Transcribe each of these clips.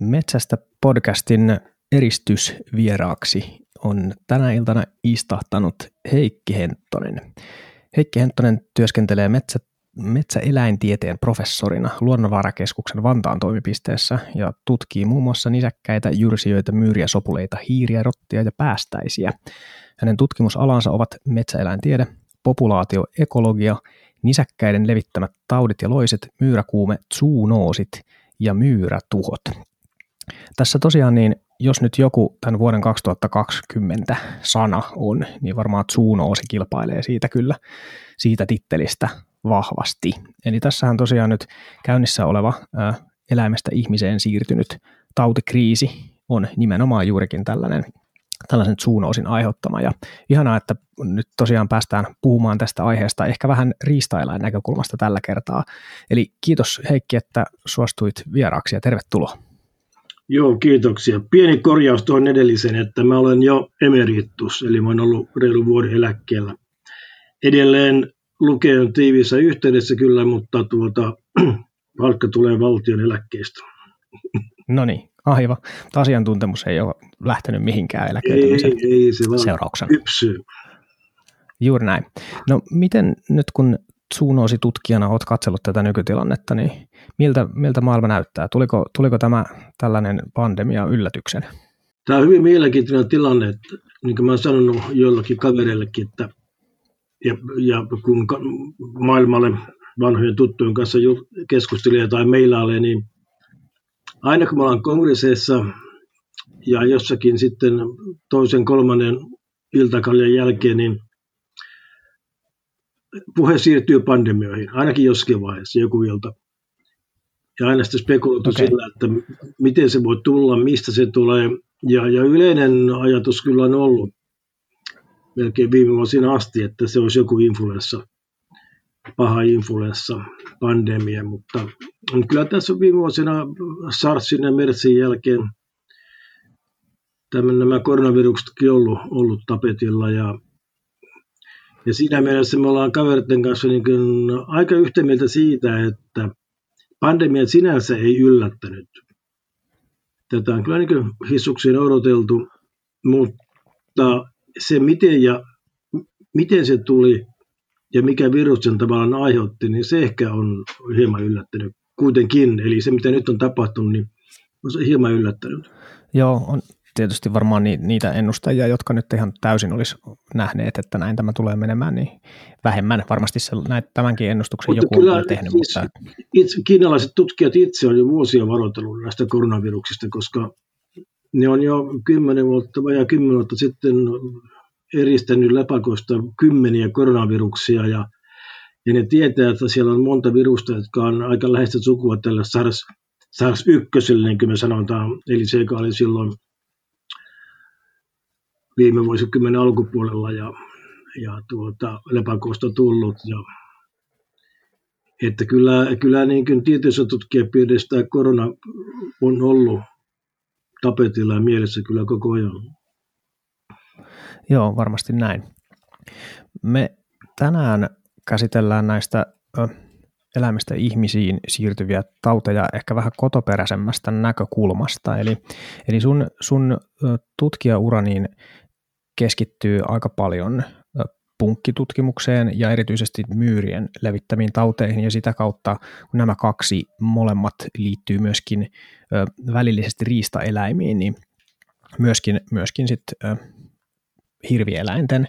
Metsästä podcastin eristysvieraaksi on tänä iltana istahtanut Heikki Henttonen. Heikki Henttonen työskentelee metsä, metsäeläintieteen professorina Luonnonvarakeskuksen Vantaan toimipisteessä ja tutkii muun muassa nisäkkäitä, jyrsijöitä, myyriä, sopuleita, hiiriä, rottia ja päästäisiä. Hänen tutkimusalansa ovat metsäeläintiede, populaatioekologia, nisäkkäiden levittämät taudit ja loiset, myyräkuume, zoonoosit ja myyrätuhot. Tässä tosiaan niin, jos nyt joku tämän vuoden 2020 sana on, niin varmaan zoonoosi kilpailee siitä kyllä, siitä tittelistä vahvasti. Eli tässähän tosiaan nyt käynnissä oleva ää, eläimestä ihmiseen siirtynyt tautikriisi on nimenomaan juurikin tällainen tällaisen zoonoosin aiheuttama. Ja ihanaa, että nyt tosiaan päästään puhumaan tästä aiheesta ehkä vähän riistaeläin näkökulmasta tällä kertaa. Eli kiitos Heikki, että suostuit vieraaksi ja tervetuloa. Joo, kiitoksia. Pieni korjaus tuon edellisen, että mä olen jo emeritus, eli mä olen ollut reilu vuoden eläkkeellä. Edelleen lukee tiivissä yhteydessä kyllä, mutta tuota, palkka tulee valtion eläkkeestä. No niin, aivan. Asiantuntemus ei ole lähtenyt mihinkään eläköitymisen ei, ei, se vaan seurauksena. Juuri näin. No miten nyt kun tutkijana olet katsellut tätä nykytilannetta, niin miltä, miltä maailma näyttää? Tuliko, tuliko tämä tällainen pandemia yllätyksen? Tämä on hyvin mielenkiintoinen tilanne, että niin kuin olen sanonut joillakin kavereillekin, että ja, ja kun maailmalle vanhojen tuttujen kanssa keskustelee tai meilailee, niin aina kun me ollaan kongresseissa ja jossakin sitten toisen kolmannen iltakaljan jälkeen, niin puhe siirtyy pandemioihin, ainakin joskin vaiheessa, joku ilta. Ja aina sitten spekuloitu okay. sillä, että miten se voi tulla, mistä se tulee. Ja, ja yleinen ajatus kyllä on ollut melkein viime vuosina asti, että se olisi joku influenssa, paha influenssa, pandemia, mutta kyllä tässä on viime vuosina SARSin ja MERSin jälkeen tämän, nämä koronaviruksetkin ollut, ollut tapetilla ja ja siinä mielessä me ollaan kaveritten kanssa niin kuin aika yhtä mieltä siitä, että pandemia sinänsä ei yllättänyt. Tätä on kyllä niin hissuksien odoteltu, mutta se miten, ja, miten se tuli ja mikä virus sen tavallaan aiheutti, niin se ehkä on hieman yllättänyt kuitenkin. Eli se, mitä nyt on tapahtunut, niin on se hieman yllättänyt. Joo, on, tietysti varmaan niitä ennustajia, jotka nyt ihan täysin olisi nähneet, että näin tämä tulee menemään, niin vähemmän. Varmasti se, näin, tämänkin ennustuksen mutta joku kyllä, on tehnyt. Siis mutta... itse, kiinalaiset tutkijat itse on jo vuosia varoitellut näistä koronaviruksista, koska ne on jo kymmenen vuotta, vai kymmenen vuotta sitten eristänyt lepakoista kymmeniä koronaviruksia ja, ja ne tietää, että siellä on monta virusta, jotka on aika läheistä sukua tällä SARS, SARS-1, niin kuin me sanotaan, eli se, joka oli silloin viime vuosikymmenen alkupuolella ja, ja tuota, lepakosta tullut. Ja, että kyllä, kyllä niin kuin tämä korona on ollut tapetilla ja mielessä kyllä koko ajan. Joo, varmasti näin. Me tänään käsitellään näistä eläimistä ihmisiin siirtyviä tauteja ehkä vähän kotoperäisemmästä näkökulmasta. Eli, eli sun, sun tutkijaura niin keskittyy aika paljon punkkitutkimukseen ja erityisesti myyrien levittämiin tauteihin ja sitä kautta, kun nämä kaksi molemmat liittyy myöskin välillisesti riistaeläimiin, niin myöskin, myöskin sit, hirvieläinten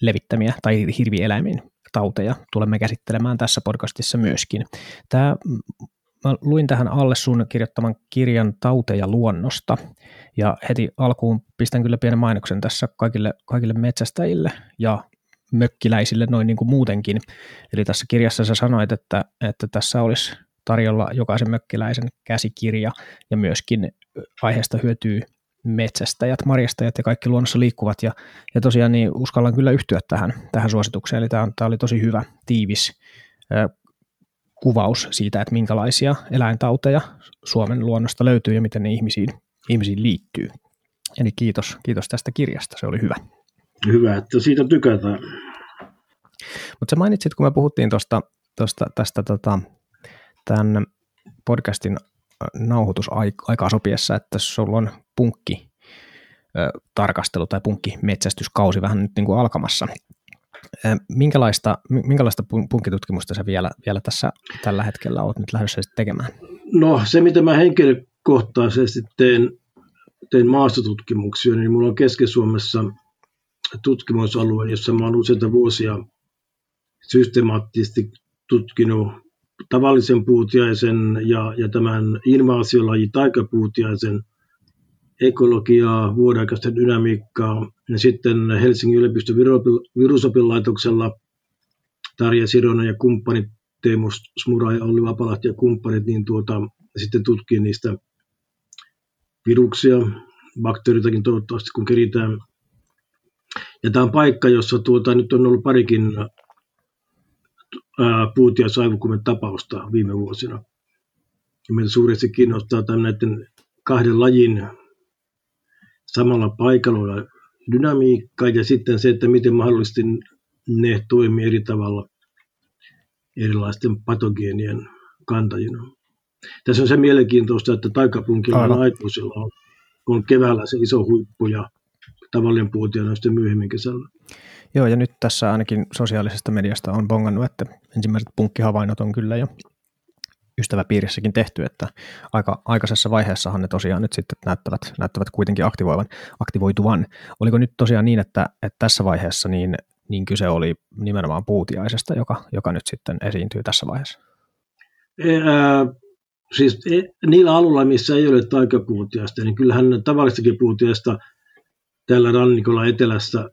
levittämiä tai hirvieläimin tauteja tulemme käsittelemään tässä podcastissa myöskin. Tämä, mä luin tähän alle sun kirjoittaman kirjan Tauteja luonnosta, ja heti alkuun pistän kyllä pienen mainoksen tässä kaikille, kaikille metsästäjille ja mökkiläisille noin niin kuin muutenkin. Eli tässä kirjassa sä sanoit, että, että tässä olisi tarjolla jokaisen mökkiläisen käsikirja ja myöskin aiheesta hyötyy metsästäjät, marjastajat ja kaikki luonnossa liikkuvat. Ja, ja tosiaan niin uskallan kyllä yhtyä tähän, tähän suositukseen. Eli tämä, tämä oli tosi hyvä, tiivis ö, kuvaus siitä, että minkälaisia eläintauteja Suomen luonnosta löytyy ja miten ne ihmisiin ihmisiin liittyy. Eli kiitos, kiitos tästä kirjasta, se oli hyvä. Hyvä, että siitä tykätään. Mutta sä mainitsit, kun me puhuttiin tosta, tosta, tästä tota, tämän podcastin nauhoitusaikaa sopiessa, että sulla on punkki tarkastelu tai punkkimetsästyskausi vähän nyt niin kuin alkamassa. Minkälaista, minkälaista punkkitutkimusta sä vielä, vielä tässä tällä hetkellä olet nyt lähdössä tekemään? No se, mitä mä henkilökohtaisesti teen, teen maastotutkimuksia, niin mulla on Keski-Suomessa tutkimusalue, jossa mä olen useita vuosia systemaattisesti tutkinut tavallisen puutiaisen ja, ja tämän invaasiolaji taikapuutiaisen ekologiaa, vuodaikaista dynamiikkaa. Ja sitten Helsingin yliopiston virusopilaitoksella Tarja Sironen ja kumppanit, Teemu Smura ja Olli Vapalahti ja kumppanit, niin tuota, sitten tutkii niistä viruksia, bakteeritakin toivottavasti, kun keritään. Ja tämä on paikka, jossa tuota, nyt on ollut parikin puutia saivukumen tapausta viime vuosina. Ja meitä suuresti kiinnostaa näiden kahden lajin samalla paikalla dynamiikka ja sitten se, että miten mahdollisesti ne toimii eri tavalla erilaisten patogeenien kantajina. Tässä on se mielenkiintoista, että taikapunkilla on aikuisilla on, on keväällä se iso huippu ja tavallinen puutia on sitten myöhemmin kesällä. Joo, ja nyt tässä ainakin sosiaalisesta mediasta on bongannut, että ensimmäiset punkkihavainnot on kyllä jo ystäväpiirissäkin tehty, että aika aikaisessa vaiheessahan ne tosiaan nyt sitten näyttävät, näyttävät kuitenkin aktivoivan, aktivoituvan. Oliko nyt tosiaan niin, että, että tässä vaiheessa niin, niin kyse oli nimenomaan puutiaisesta, joka, joka nyt sitten esiintyy tässä vaiheessa? Ää, siis e, niillä alueilla, missä ei ole taikapuutiaista, niin kyllähän tavallistakin puutiaista tällä rannikolla etelässä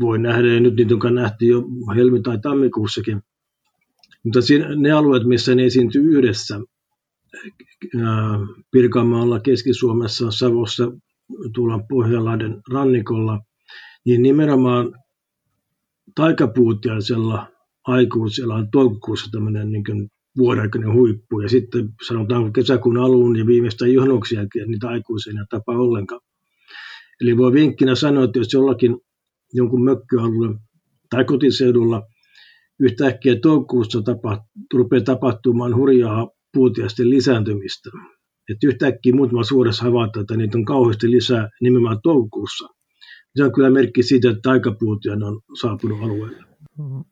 voi nähdä, ja nyt niitä on nähty jo helmi- tai tammikuussakin. Mutta siinä, ne alueet, missä ne esiintyy yhdessä, Pirkanmaalla, Keski-Suomessa, Savossa, tuolla Pohjanlahden rannikolla, niin nimenomaan taikapuutiaisella aikuisella on toukokuussa tämmöinen niin vuodenaikainen huippu, ja sitten sanotaan kesäkuun alun ja viimeistä juhannuksen jälkeen niitä aikuisia ei tapaa ollenkaan. Eli voi vinkkinä sanoa, että jos jollakin jonkun mökköalueella tai kotiseudulla yhtäkkiä toukokuussa tapa, rupeaa tapahtumaan hurjaa puutiaisten lisääntymistä. Että yhtäkkiä muutama suuressa havaita, että niitä on kauheasti lisää nimenomaan toukokuussa. Se on kyllä merkki siitä, että taikapuutian on saapunut alueelle.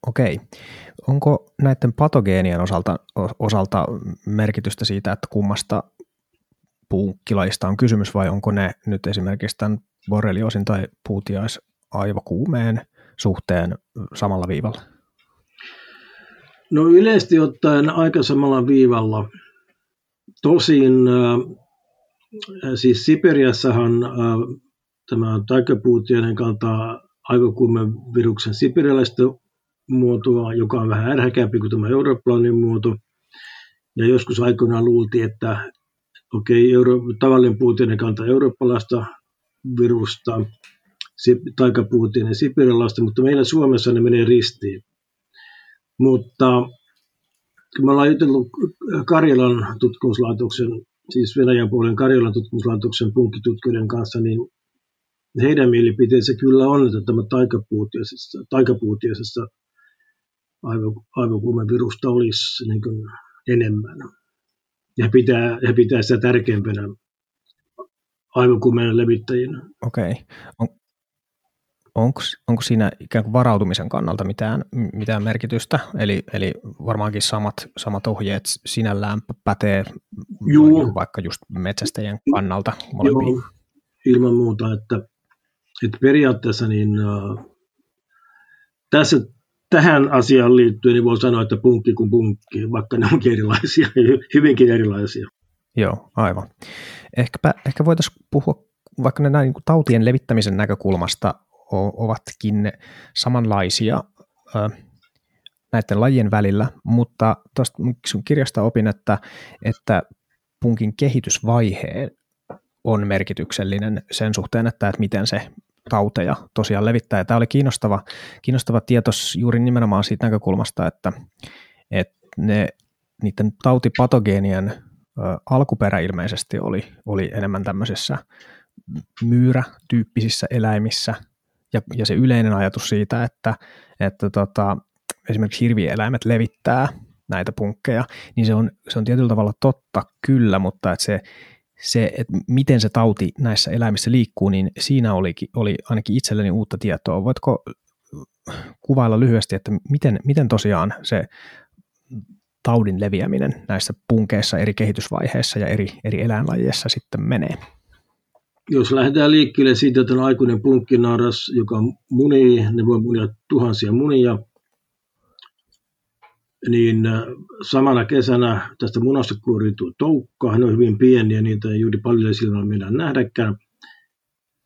Okei. Onko näiden patogeenien osalta, osalta merkitystä siitä, että kummasta puukkilaista on kysymys vai onko ne nyt esimerkiksi tämän borreliosin tai puutiaisaivokuumeen suhteen samalla viivalla? No yleisesti ottaen aika samalla viivalla. Tosin äh, siis Siperiassahan äh, tämä taikapuutiainen kantaa aivokuumeviruksen siperialaista muotoa, joka on vähän ärhäkämpi kuin tämä eurooppalainen muoto. Ja joskus aikoinaan luultiin, että okei, okay, euro, tavallinen puutiainen kantaa eurooppalaista virusta, taikapuutiainen siperialaista, mutta meillä Suomessa ne menee ristiin. Mutta kun me ollaan jutellut Karjalan tutkimuslaitoksen, siis Venäjän puolen Karjalan tutkimuslaitoksen punkkitutkijoiden kanssa, niin heidän mielipiteensä kyllä on, että tämä taikapuutiaisessa, taikapuutiaisessa aivo, aivokuumevirusta olisi niin kuin enemmän. Ja pitää, ja pitää sitä tärkeimpänä aivokuumeen levittäjinä. Okei. Okay. On, onko, onko siinä ikään kuin varautumisen kannalta mitään, mitään merkitystä? Eli, eli varmaankin samat, samat ohjeet sinällään pätee Juu. vaikka just metsästäjien kannalta molempiin. Joo, ilman muuta, että, että periaatteessa niin, äh, tässä, tähän asiaan liittyen niin voi sanoa, että punkki kuin punkki, vaikka ne onkin erilaisia, hyvinkin erilaisia. Joo, aivan. Ehkäpä, ehkä voitaisiin puhua vaikka ne näin niin tautien levittämisen näkökulmasta ovatkin samanlaisia näiden lajien välillä, mutta tuosta sun kirjasta opin, että, että punkin kehitysvaihe on merkityksellinen sen suhteen, että, että miten se tauteja tosiaan levittää. Ja tämä oli kiinnostava, kiinnostava tietos juuri nimenomaan siitä näkökulmasta, että, että ne, niiden tautipatogeenien alkuperä ilmeisesti oli, oli enemmän tämmöisissä myyrä-tyyppisissä eläimissä, ja, ja se yleinen ajatus siitä, että, että tota, esimerkiksi hirvieläimet levittää näitä punkkeja, niin se on, se on tietyllä tavalla totta kyllä, mutta että se, se, että miten se tauti näissä eläimissä liikkuu, niin siinä oli, oli ainakin itselleni uutta tietoa. Voitko kuvailla lyhyesti, että miten, miten tosiaan se taudin leviäminen näissä punkeissa eri kehitysvaiheissa ja eri, eri eläinlajeissa sitten menee? Jos lähdetään liikkeelle siitä, että on aikuinen punkkinaaras, joka munii, ne voi munia tuhansia munia, niin äh, samana kesänä tästä munasta kuoriutuu toukka, ne on hyvin pieniä, niitä ei juuri paljon silloin meidän nähdäkään.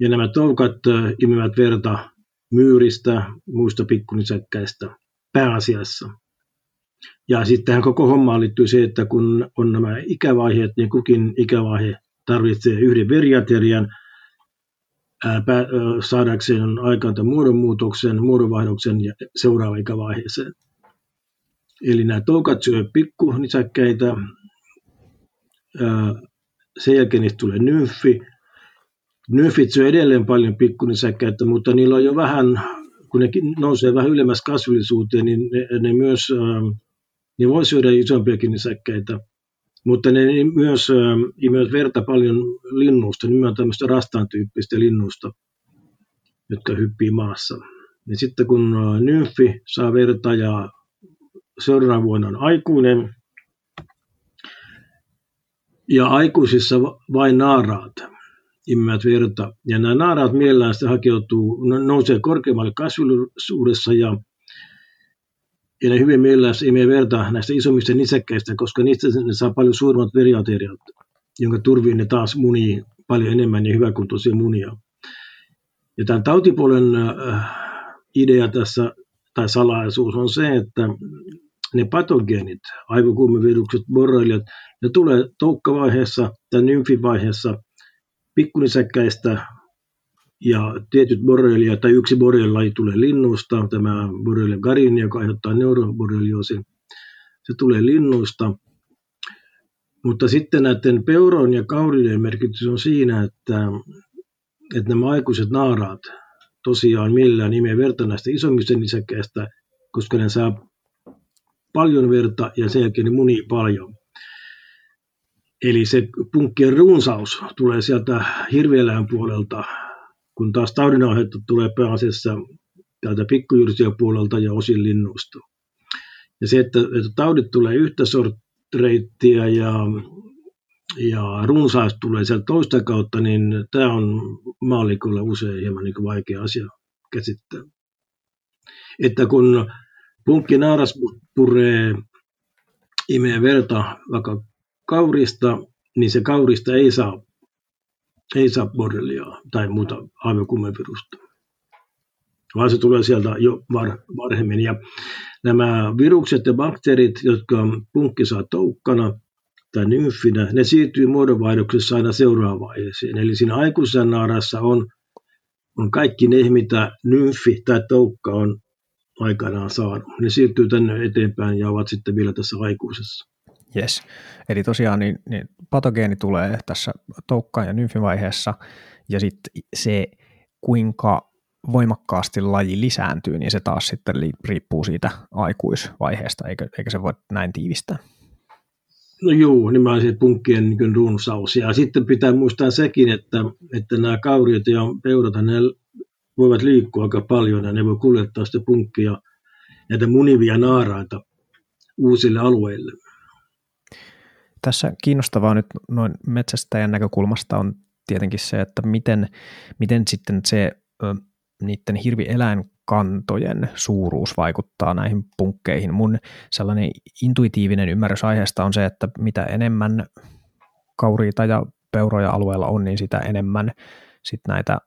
Ja nämä toukat äh, imevät verta myyristä, muista pikkunisäkkäistä pääasiassa. Ja sitten tähän koko hommaan liittyy se, että kun on nämä ikävaiheet, niin kukin ikävaihe tarvitsee yhden veriaterian saadakseen aikaan tämän muodonmuutoksen, muodonvaihdoksen ja seuraava ikävaiheeseen. Eli nämä toukat syö pikkunisäkkäitä, sen jälkeen niistä tulee nymfi. Nymfit syö edelleen paljon pikkunisäkkäitä, mutta niillä on jo vähän, kun ne nousee vähän ylemmäs kasvillisuuteen, niin ne, ne myös ne voi syödä isompiakin nisäkkäitä. Mutta ne myös imevät verta paljon linnusta, nimenomaan tämmöistä rastaan tyyppistä linnusta, jotka hyppii maassa. Ja sitten kun nymfi saa verta ja seuraavana vuonna on aikuinen. Ja aikuisissa vain naaraat immät verta. Ja nämä naaraat mielellään sitten hakeutuu, nousee korkeammalle kasvillisuudessa ja, ja ne hyvin mielellään imee verta näistä isommista nisäkkäistä, koska niistä ne saa paljon suuremmat veriateriat, jonka turviin ne taas munii paljon enemmän ja hyväkuntoisia munia. Ja tämän tautipuolen äh, idea tässä tai salaisuus on se, että ne patogeenit, aivokuumevirukset, borreliat, ne tulee toukkavaiheessa tai nymfivaiheessa pikkunisäkkäistä ja tietyt borrelia tai yksi borrelialaji tulee linnusta, tämä borrelia garini, joka aiheuttaa neuroborrelioosin, se tulee linnusta. Mutta sitten näiden peuron ja kauriden merkitys on siinä, että, että nämä aikuiset naaraat tosiaan millään nimeä verta näistä isommista nisäkkäistä, koska ne saa paljon verta ja sen jälkeen ne munii paljon. Eli se punkkien runsaus tulee sieltä hirvielään puolelta, kun taas taudinaiheutta tulee pääasiassa täältä pikkujyrsiä puolelta ja osin linnusta. Ja se, että, että taudit tulee yhtä sortreittiä ja, ja runsaus tulee sieltä toista kautta, niin tämä on maallikolle usein hieman niin vaikea asia käsittää. Että kun Punkki naaras puree, imee verta vaikka kaurista, niin se kaurista ei saa, ei saa borreliaa tai muuta aivokumevirusta, vaan se tulee sieltä jo var, varhemmin. Ja nämä virukset ja bakteerit, jotka punkki saa toukkana tai nymfinä, ne siirtyy muodonvaihdoksessa aina seuraavaan vaiheeseen. Eli siinä aikuisen naarassa on, on kaikki ne, mitä nymfi tai toukka on aikanaan saanut. Ne siirtyy tänne eteenpäin ja ovat sitten vielä tässä aikuisessa. Yes. Eli tosiaan niin, niin patogeeni tulee tässä toukkaan ja nymfivaiheessa ja sitten se, kuinka voimakkaasti laji lisääntyy, niin se taas sitten riippuu siitä aikuisvaiheesta, eikä, eikä se voi näin tiivistää. No juu, nimenomaan punkkien niin runsaus. Ja sitten pitää muistaa sekin, että, että nämä kauriot ja peurat, ne voivat liikkua aika paljon ja ne voi kuljettaa sitä punkkia näitä munivia naaraita uusille alueille. Tässä kiinnostavaa nyt noin metsästäjän näkökulmasta on tietenkin se, että miten, miten sitten se niiden hirvieläinkantojen suuruus vaikuttaa näihin punkkeihin. Mun sellainen intuitiivinen ymmärrys aiheesta on se, että mitä enemmän kauriita ja peuroja alueella on, niin sitä enemmän sit näitä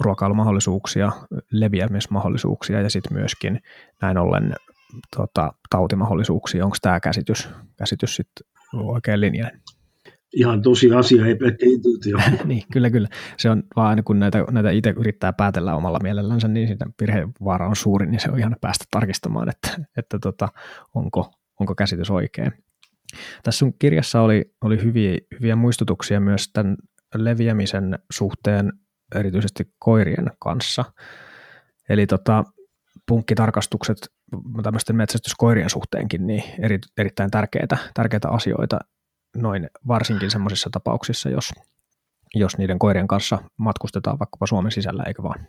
ruokailumahdollisuuksia, leviämismahdollisuuksia ja sitten myöskin näin ollen tota, tautimahdollisuuksia. Onko tämä käsitys, käsitys sitten oikein linjainen? Ihan tosi asia, ei pelkkä intuitio. niin, kyllä, kyllä. Se on vaan aina kun näitä, näitä itse yrittää päätellä omalla mielellänsä, niin sitä virhevaara on suuri, niin se on ihan päästä tarkistamaan, että, että tota, onko, onko käsitys oikein. Tässä sun kirjassa oli, oli hyviä, hyviä muistutuksia myös tämän leviämisen suhteen erityisesti koirien kanssa. Eli tota, punkkitarkastukset tämmöisten metsästyskoirien suhteenkin niin eri, erittäin tärkeitä, tärkeitä asioita, noin varsinkin semmoisissa tapauksissa, jos, jos niiden koirien kanssa matkustetaan vaikkapa Suomen sisällä, eikö vaan?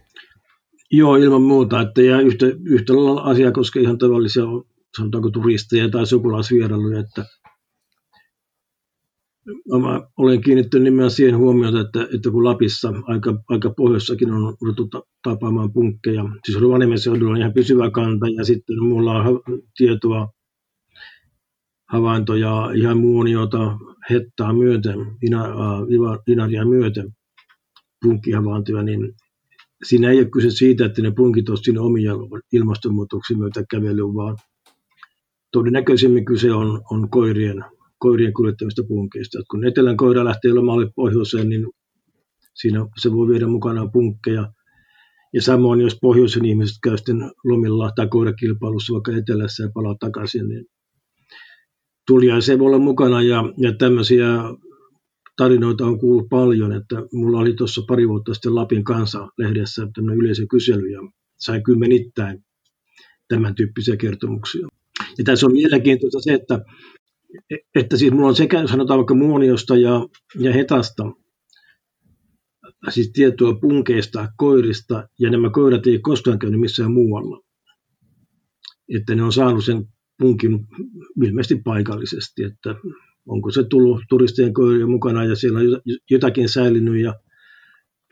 Joo, ilman muuta. Että ja yhtä, yhtä lailla asia koskee ihan tavallisia, sanotaanko turisteja tai sukulaisvierailuja, että Mä olen kiinnittänyt nimenomaan siihen huomiota, että, että kun Lapissa aika, aika pohjoissakin on ruvettu tapaamaan punkkeja, siis Rovaniemen seudulla on ihan pysyvä kanta ja sitten mulla on tietoa, havaintoja ihan muoniota hettaa myöten, inaria myöten, punkkihavaintoja, niin siinä ei ole kyse siitä, että ne punkit ovat siinä omia ilmastonmuutoksen myötä kävely, vaan todennäköisemmin kyse on, on koirien koirien kuljettamista punkeista. Kun etelän koira lähtee lomalle pohjoiseen, niin siinä se voi viedä mukanaan punkkeja. Ja samoin, jos pohjoisen ihmiset käy sitten lomilla tai koirakilpailussa vaikka etelässä ja palaa takaisin, niin tuliaisia voi olla mukana ja, ja tämmöisiä tarinoita on kuullut paljon, että mulla oli tuossa pari vuotta sitten Lapin kansa-lehdessä tämmöinen yleisökysely ja sain kymmenittäin tämän tyyppisiä kertomuksia. Ja tässä on mielenkiintoista se, että että siis mulla on sekä sanotaan vaikka muoniosta ja, ja hetasta, siis tietoa punkeista, koirista, ja nämä koirat ei koskaan käynyt missään muualla. Että ne on saanut sen punkin ilmeisesti paikallisesti, että onko se tullut turistien koirien mukana ja siellä on jotakin säilynyt ja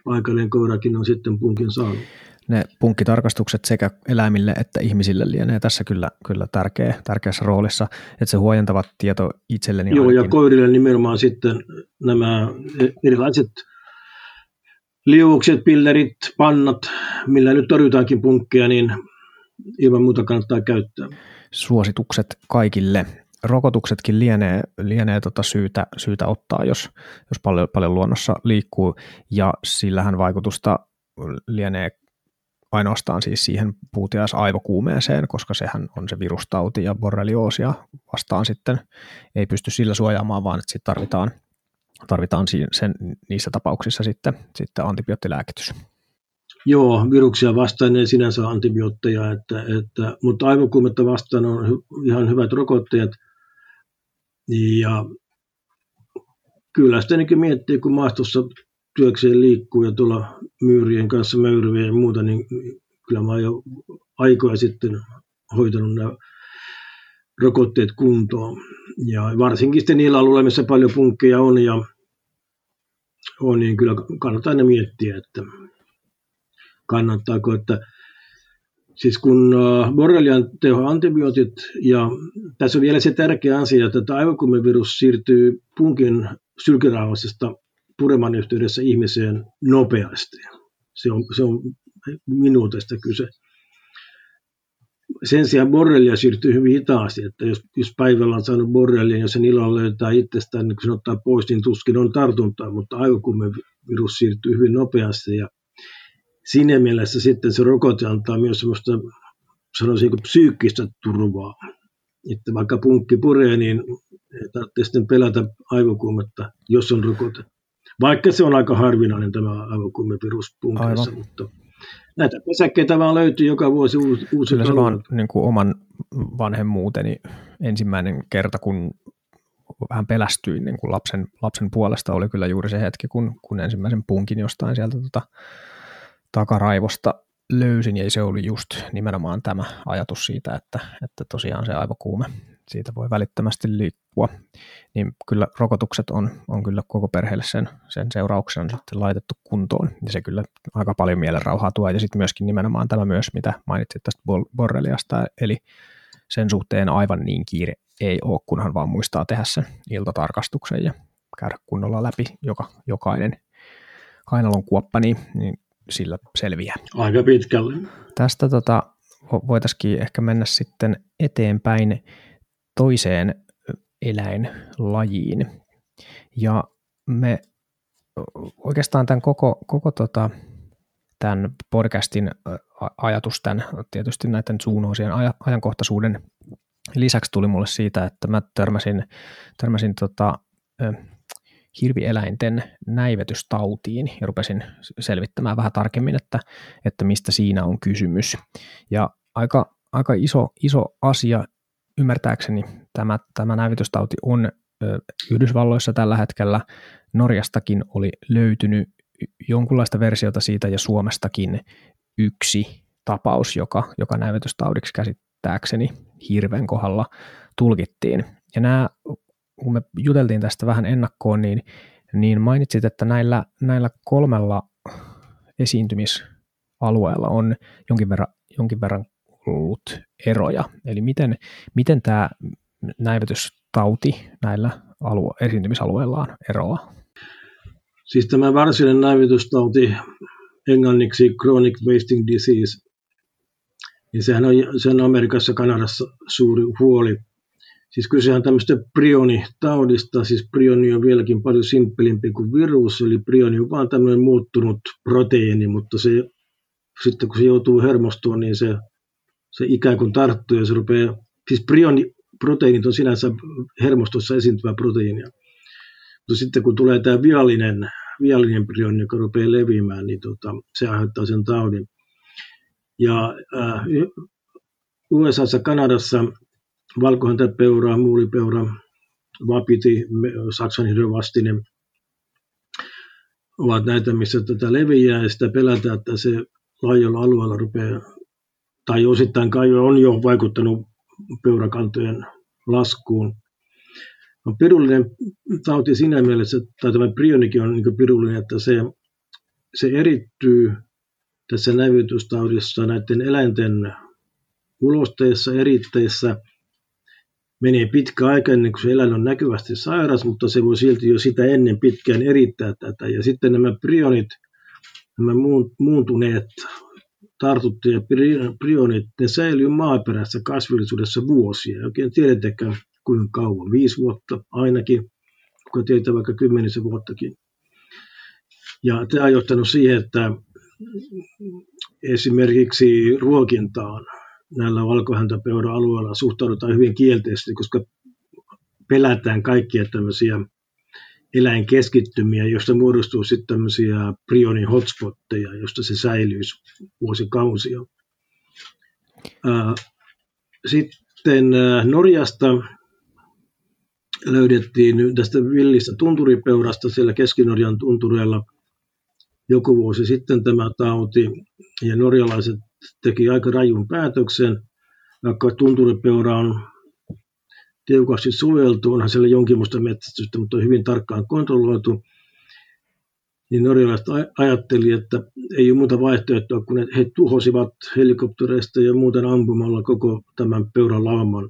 paikallinen koirakin on sitten punkin saanut ne punkkitarkastukset sekä eläimille että ihmisille lienee tässä kyllä, kyllä tärkeä, tärkeässä roolissa, että se huojentavat tieto itselleni. Joo, ainakin. ja koirille nimenomaan sitten nämä erilaiset liuukset, pillerit, pannat, millä nyt torjutaankin punkkeja, niin ilman muuta kannattaa käyttää. Suositukset kaikille. Rokotuksetkin lienee, lienee tota syytä, syytä ottaa, jos, jos paljon, paljon luonnossa liikkuu, ja sillähän vaikutusta lienee ainoastaan siis siihen puutiaisaivokuumeeseen, koska sehän on se virustauti ja borrelioosia vastaan sitten ei pysty sillä suojaamaan, vaan että sitten tarvitaan, tarvitaan sen, niissä tapauksissa sitten, sitten antibioottilääkitys. Joo, viruksia vastaan ei sinänsä antibiootteja, että, että, mutta aivokuumetta vastaan on hy, ihan hyvät rokotteet. Ja kyllä sitä miettii, kun maastossa työkseen liikkuu ja tuolla myyrien kanssa möyryviä ja muuta, niin kyllä mä oon jo aikoja sitten hoitanut nämä rokotteet kuntoon. Ja varsinkin sitten niillä alueilla, missä paljon punkkeja on, ja on, niin kyllä kannattaa aina miettiä, että kannattaako, että siis kun äh, borrelian teho antibiootit, ja tässä on vielä se tärkeä asia, että tämä aivokumevirus siirtyy punkin sylkirauhasesta pureman yhteydessä ihmiseen nopeasti. Se on, se on minuutista kyse. Sen sijaan borrelia siirtyy hyvin hitaasti, että jos, jos päivällä on saanut borrelia ja sen illalla löytää itsestään, niin kun se ottaa pois, niin tuskin on tartuntaa, mutta virus siirtyy hyvin nopeasti ja siinä mielessä sitten se rokote antaa myös sellaista, sanoisinko, psyykkistä turvaa. Että vaikka punkki puree, niin ei tarvitse sitten pelätä aivokuumetta, jos on rokote. Vaikka se on aika harvinainen tämä aivokuumevirus punkeissa, mutta näitä pesäkkeitä vaan löytyy joka vuosi uusi. Kyllä se vaan niin kuin oman vanhemmuuteni ensimmäinen kerta, kun vähän pelästyin niin kuin lapsen, lapsen puolesta, oli kyllä juuri se hetki, kun, kun ensimmäisen punkin jostain sieltä tota, takaraivosta löysin, ja se oli just nimenomaan tämä ajatus siitä, että, että tosiaan se aivokuume siitä voi välittömästi liikkua, niin kyllä rokotukset on, on kyllä koko perheelle sen, sen seurauksena sitten laitettu kuntoon, ja se kyllä aika paljon mielenrauhaa tuo, ja sitten myöskin nimenomaan tämä myös, mitä mainitsit tästä borreliasta, eli sen suhteen aivan niin kiire ei ole, kunhan vaan muistaa tehdä sen iltatarkastuksen ja käydä kunnolla läpi joka, jokainen kainalon kuoppa, niin, niin sillä selviää. Aika pitkälle. Tästä tota, voitaisiin ehkä mennä sitten eteenpäin toiseen eläinlajiin. Ja me oikeastaan tämän koko, koko tota, tämän podcastin ajatus tämän, tietysti näiden zoonoosien ajankohtaisuuden lisäksi tuli mulle siitä, että mä törmäsin, törmäsin tota, hirvieläinten näivetystautiin ja rupesin selvittämään vähän tarkemmin, että, että mistä siinä on kysymys. Ja aika aika iso, iso asia ymmärtääkseni. Tämä, tämä näyvitystauti on Yhdysvalloissa tällä hetkellä. Norjastakin oli löytynyt jonkunlaista versiota siitä ja Suomestakin yksi tapaus, joka, joka näytöstaudiksi käsittääkseni hirven kohdalla tulkittiin. Ja nämä, kun me juteltiin tästä vähän ennakkoon, niin, niin mainitsit, että näillä, näillä kolmella esiintymisalueella on jonkin verran, jonkin verran ollut eroja. Eli miten, miten tämä näivetystauti näillä alue, esiintymisalueillaan eroaa? Siis tämä varsinainen näivetystauti, englanniksi chronic wasting disease, niin sehän on, se on Amerikassa Kanadassa suuri huoli. Siis kysehän on tämmöistä prionitaudista, siis prioni on vieläkin paljon simppelimpi kuin virus, eli prioni on vaan tämmöinen muuttunut proteiini, mutta se, sitten kun se joutuu hermostumaan, niin se, se ikään kuin tarttuu ja se rupeaa, siis prioni, proteiinit on sinänsä hermostossa esiintyvä proteiinia. Mutta sitten kun tulee tämä viallinen, viallinen prioni, joka rupeaa leviämään, niin tota, se aiheuttaa sen taudin. Ja äh, USAssa, Kanadassa valkohäntäpeura, muulipeura, vapiti, saksan hirvastinen ovat näitä, missä tätä leviää ja sitä pelätään, että se laajalla alueella rupeaa, tai osittain kai on jo vaikuttanut peurakantojen laskuun. On pirullinen tauti siinä mielessä, tai tämä prionikin on niin pirullinen, että se, se erittyy tässä näytöstaudissa näiden eläinten ulosteissa, eritteissä menee pitkä aika ennen kuin se eläin on näkyvästi sairas, mutta se voi silti jo sitä ennen pitkään erittää tätä. Ja sitten nämä prionit, nämä muuntuneet tartuttuja prionit, ne säilyy maaperässä kasvillisuudessa vuosia. Ei oikein tiedetäänkään kuinka kauan, viisi vuotta ainakin, kuka tietää vaikka kymmenisen vuottakin. Ja tämä on johtanut siihen, että esimerkiksi ruokintaan näillä valkohäntäpeura-alueilla suhtaudutaan hyvin kielteisesti, koska pelätään kaikkia tämmöisiä eläinkeskittymiä, joista muodostuu sitten tämmöisiä prionin hotspotteja, josta se säilyisi vuosikausia. Sitten Norjasta löydettiin tästä villistä tunturipeurasta siellä Keski-Norjan tuntureilla joku vuosi sitten tämä tauti, ja norjalaiset teki aika rajun päätöksen, vaikka tunturipeura on tiukasti suojeltu, onhan siellä jonkinlaista metsästystä, mutta on hyvin tarkkaan kontrolloitu, niin norjalaiset ajatteli, että ei ole muuta vaihtoehtoa, kun he tuhosivat helikoptereista ja muuten ampumalla koko tämän peuran lauman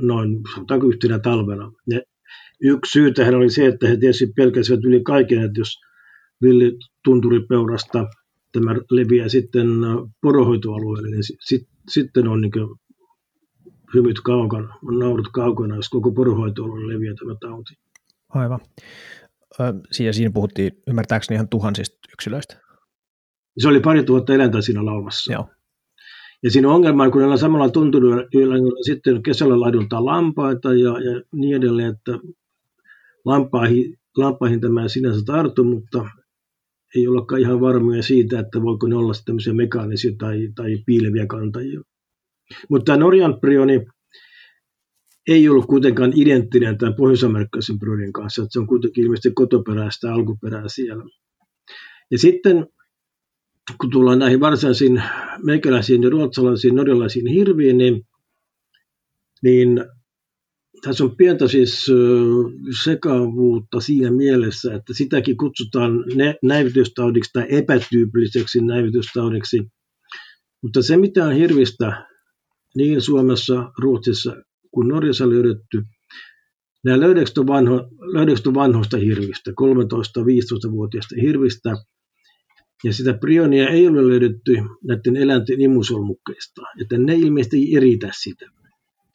noin yhtenä talvena. Ja yksi syy tähän oli se, että he tietysti pelkäsivät yli kaiken, että jos villitunturipeurasta tämä leviää sitten porohoitoalueelle, niin sit, sitten on niin hymyt kaukana, on naurut kaukana, jos koko porohoitoalueelle leviää tämä tauti. Aivan. Siinä, siinä puhuttiin ymmärtääkseni ihan tuhansista yksilöistä. Se oli pari tuhatta eläintä siinä laumassa. Joo. Ja siinä on ongelma, kun näillä samalla tunturilla sitten kesällä laiduntaa lampaita ja, ja niin edelleen, että lampaihin, lampaihin tämä sinänsä tartu, mutta ei ollakaan ihan varmoja siitä, että voiko ne olla tämmöisiä mekaanisia tai, tai piileviä kantajia. Mutta tämä Norjan prioni ei ollut kuitenkaan identtinen tämän pohjois-amerikkalaisen prionin kanssa, että se on kuitenkin ilmeisesti kotoperäistä alkuperää siellä. Ja sitten kun tullaan näihin varsinaisiin meikäläisiin ja ruotsalaisiin, norjalaisiin hirviin, niin, niin tässä on pientä siis sekavuutta siinä mielessä, että sitäkin kutsutaan näivitystaudiksi tai epätyypilliseksi näivitystaudiksi. Mutta se, mitä on hirvistä niin Suomessa, Ruotsissa kuin Norjassa löydetty, nämä löydökset on, vanho, löydökset on vanhoista hirvistä, 13-15-vuotiaista hirvistä, ja sitä prionia ei ole löydetty näiden eläinten imusolmukkeista, että ne ilmeisesti ei eritä sitä.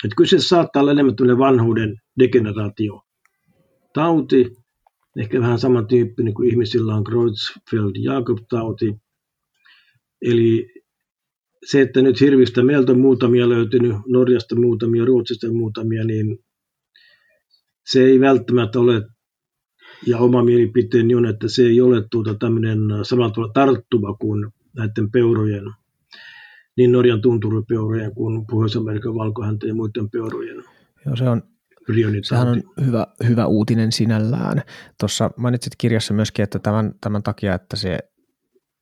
Että kyseessä saattaa olla enemmän vanhuuden degeneraatio. Tauti, ehkä vähän samantyyppinen kuin ihmisillä on Creutzfeldt-Jakob-tauti. Eli se, että nyt hirvistä meiltä on muutamia löytynyt, Norjasta muutamia, Ruotsista muutamia, niin se ei välttämättä ole, ja oma mielipiteeni on, että se ei ole tuota tämmöinen samalla tavalla tarttuva kuin näiden peurojen niin Norjan tunturipeurojen kuin Pohjois-Amerikan valkohäntä ja muiden peurojen Joo, se on, sehän on hyvä, hyvä uutinen sinällään. Tuossa mainitsit kirjassa myöskin, että tämän, tämän takia, että se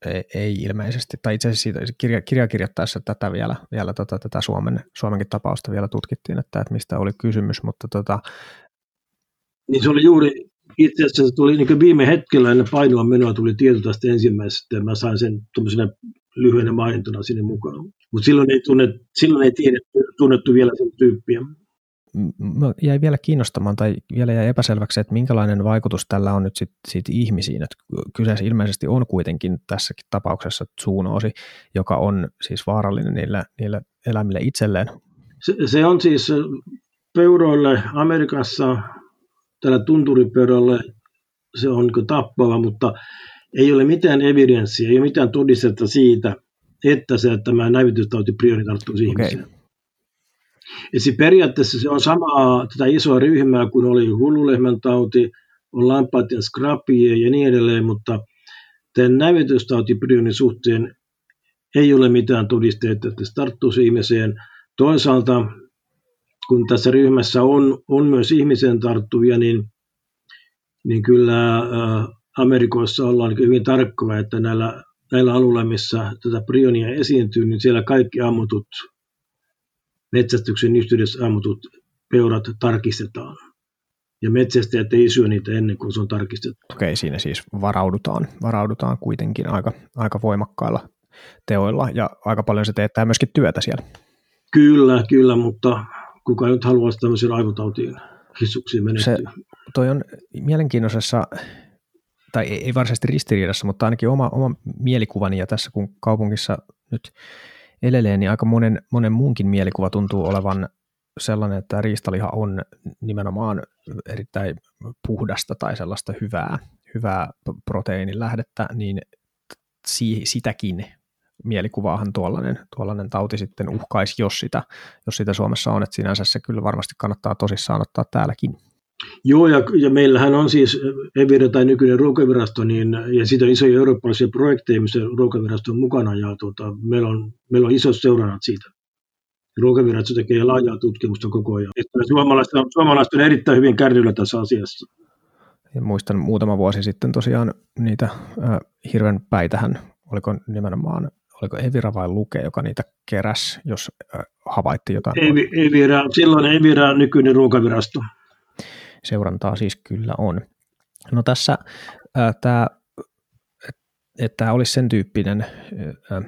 ei, ei ilmeisesti, tai itse asiassa kirja, kirja kirjoittaessa tätä vielä, vielä tota, tätä Suomen, Suomenkin tapausta vielä tutkittiin, että, että mistä oli kysymys, mutta tota, niin se oli juuri, itse asiassa tuli niin viime hetkellä ennen painoa menoa tuli tieto tästä ensimmäisestä, ja mä sain sen tuommoisena lyhyenä mainintona sinne mukaan. Mutta silloin ei, tunnet, silloin ei tiedetty, tunnettu vielä sen tyyppiä jäi vielä kiinnostamaan tai vielä jäi epäselväksi, että minkälainen vaikutus tällä on nyt sit, sit ihmisiin. Että kyseessä ilmeisesti on kuitenkin tässäkin tapauksessa zoonoosi, joka on siis vaarallinen niille, niille eläimille itselleen. Se, se on siis peuroille Amerikassa, tällä tunturipeurolle se on niin tappava, mutta ei ole mitään evidenssiä, ei ole mitään todistetta siitä, että se, tämä näyvitystauti priori tarttuisi okay. ihmiseen. Eli periaatteessa se on samaa tätä isoa ryhmää kuin oli hullulehmän tauti, on lampaiden skrapie ja niin edelleen, mutta tämän näytöstautiprionin suhteen ei ole mitään todisteita, että se tarttuisi ihmiseen. Toisaalta, kun tässä ryhmässä on, on myös ihmiseen tarttuvia, niin, niin kyllä äh, Amerikoissa ollaan hyvin tarkkoja, että näillä, näillä alueilla, missä tätä prionia esiintyy, niin siellä kaikki ammutut metsästyksen yhteydessä ammutut peurat tarkistetaan. Ja metsästäjät ei syö niitä ennen kuin se on tarkistettu. Okei, siinä siis varaudutaan, varaudutaan kuitenkin aika, aika voimakkailla teoilla ja aika paljon se teettää myöskin työtä siellä. Kyllä, kyllä, mutta kuka nyt haluaisi tämmöisiin aivotautiin hissuksiin menehtyä. Se, toi on mielenkiintoisessa, tai ei, ei varsinaisesti ristiriidassa, mutta ainakin oma, oma mielikuvani ja tässä kun kaupungissa nyt eleleen, niin aika monen, monen muunkin mielikuva tuntuu olevan sellainen, että riistaliha on nimenomaan erittäin puhdasta tai sellaista hyvää, hyvää proteiinilähdettä, niin si, sitäkin mielikuvaahan tuollainen, tuollainen tauti sitten uhkaisi, jos sitä, jos sitä Suomessa on, että sinänsä se kyllä varmasti kannattaa tosissaan ottaa täälläkin. Joo, ja, ja meillähän on siis Evira tai nykyinen ruokavirasto, niin, ja siitä on isoja eurooppalaisia projekteja, missä ruokavirasto on mukana, ja tuota, meillä, on, meillä on isot seurannat siitä. Ruokavirasto tekee laajaa tutkimusta koko ajan. Että suomalaiset, on, suomalaiset on erittäin hyvin kärryillä tässä asiassa. Ja muistan muutama vuosi sitten tosiaan niitä äh, hirven päitähän, oliko nimenomaan oliko Evira vai Luke, joka niitä keräs, jos äh, havaitti jotain? Evira, silloin Evira nykyinen ruokavirasto seurantaa siis kyllä on. No tässä tämä, että olisi sen tyyppinen ää,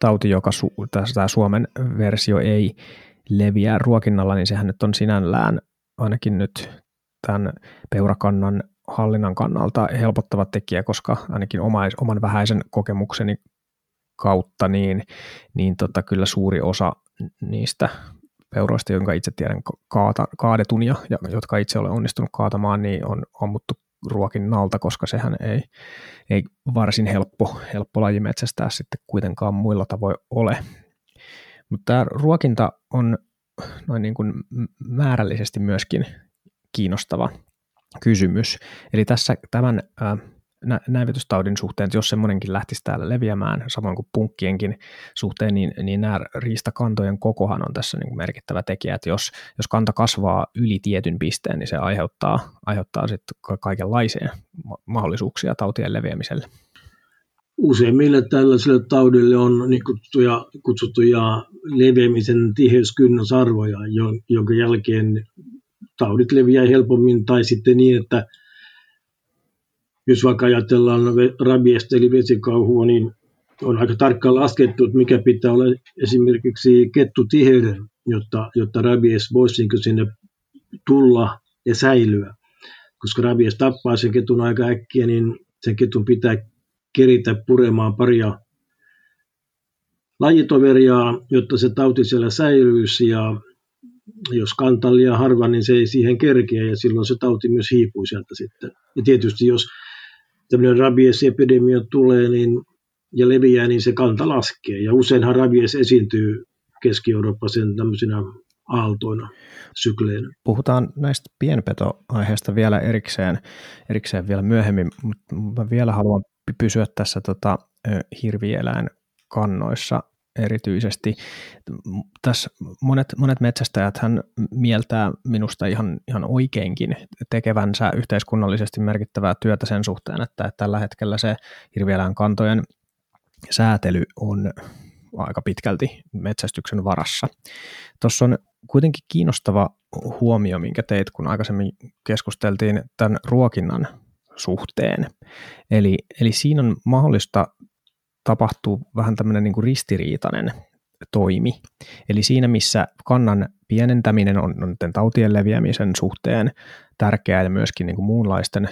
tauti, joka su, tämä Suomen versio ei leviä ruokinnalla, niin sehän nyt on sinällään ainakin nyt tämän peurakannan hallinnan kannalta helpottava tekijä, koska ainakin omais, oman vähäisen kokemukseni kautta, niin, niin tota, kyllä suuri osa niistä peuroista, jonka itse tiedän kaata, kaadetun ja, ja jotka itse olen onnistunut kaatamaan, niin on ammuttu ruokinnalta, koska sehän ei, ei varsin helppo, helppo laji metsästää sitten kuitenkaan muilla tavoin ole. Mutta tämä ruokinta on noin niin kuin määrällisesti myöskin kiinnostava kysymys. Eli tässä tämän nä- näivetystaudin suhteen, jos semmoinenkin lähtisi täällä leviämään, samoin kuin punkkienkin suhteen, niin, niin nämä riistakantojen kokohan on tässä niin kuin merkittävä tekijä, että jos, jos kanta kasvaa yli tietyn pisteen, niin se aiheuttaa, aiheuttaa sitten kaikenlaisia mahdollisuuksia tautien leviämiselle. Useimmille tällaisille taudille on niin kutsuttuja, kutsuttuja leviämisen tiheyskynnysarvoja, jonka jälkeen taudit leviää helpommin tai sitten niin, että jos vaikka ajatellaan rabiesta eli vesikauhua, niin on aika tarkkaan laskettu, että mikä pitää olla esimerkiksi kettutiheyden, jotta, jotta rabies voisi niin sinne tulla ja säilyä. Koska rabies tappaa sen ketun aika äkkiä, niin sen ketun pitää keritä puremaan paria lajitoveria, jotta se tauti siellä säilyisi ja jos kantaa liian harva, niin se ei siihen kerkeä ja silloin se tauti myös hiipuu sieltä sitten. Ja tietysti jos tämmöinen rabiesepidemia tulee niin, ja leviää, niin se kanta laskee. Ja useinhan rabies esiintyy Keski-Euroopassa tämmöisinä aaltoina, sykleinä. Puhutaan näistä pienpetoaiheista vielä erikseen, erikseen vielä myöhemmin, mutta vielä haluan pysyä tässä tota, hirvieläin kannoissa. Erityisesti. Tässä monet, monet metsästäjät hän mieltää minusta ihan, ihan oikeinkin tekevänsä yhteiskunnallisesti merkittävää työtä sen suhteen, että, tällä hetkellä se hirvielän kantojen säätely on aika pitkälti metsästyksen varassa. Tuossa on kuitenkin kiinnostava huomio, minkä teit, kun aikaisemmin keskusteltiin tämän ruokinnan suhteen. Eli, eli siinä on mahdollista tapahtua vähän tämmöinen niin kuin ristiriitainen toimi. Eli siinä, missä kannan pienentäminen on, on tautien leviämisen suhteen tärkeää ja myöskin niin kuin muunlaisten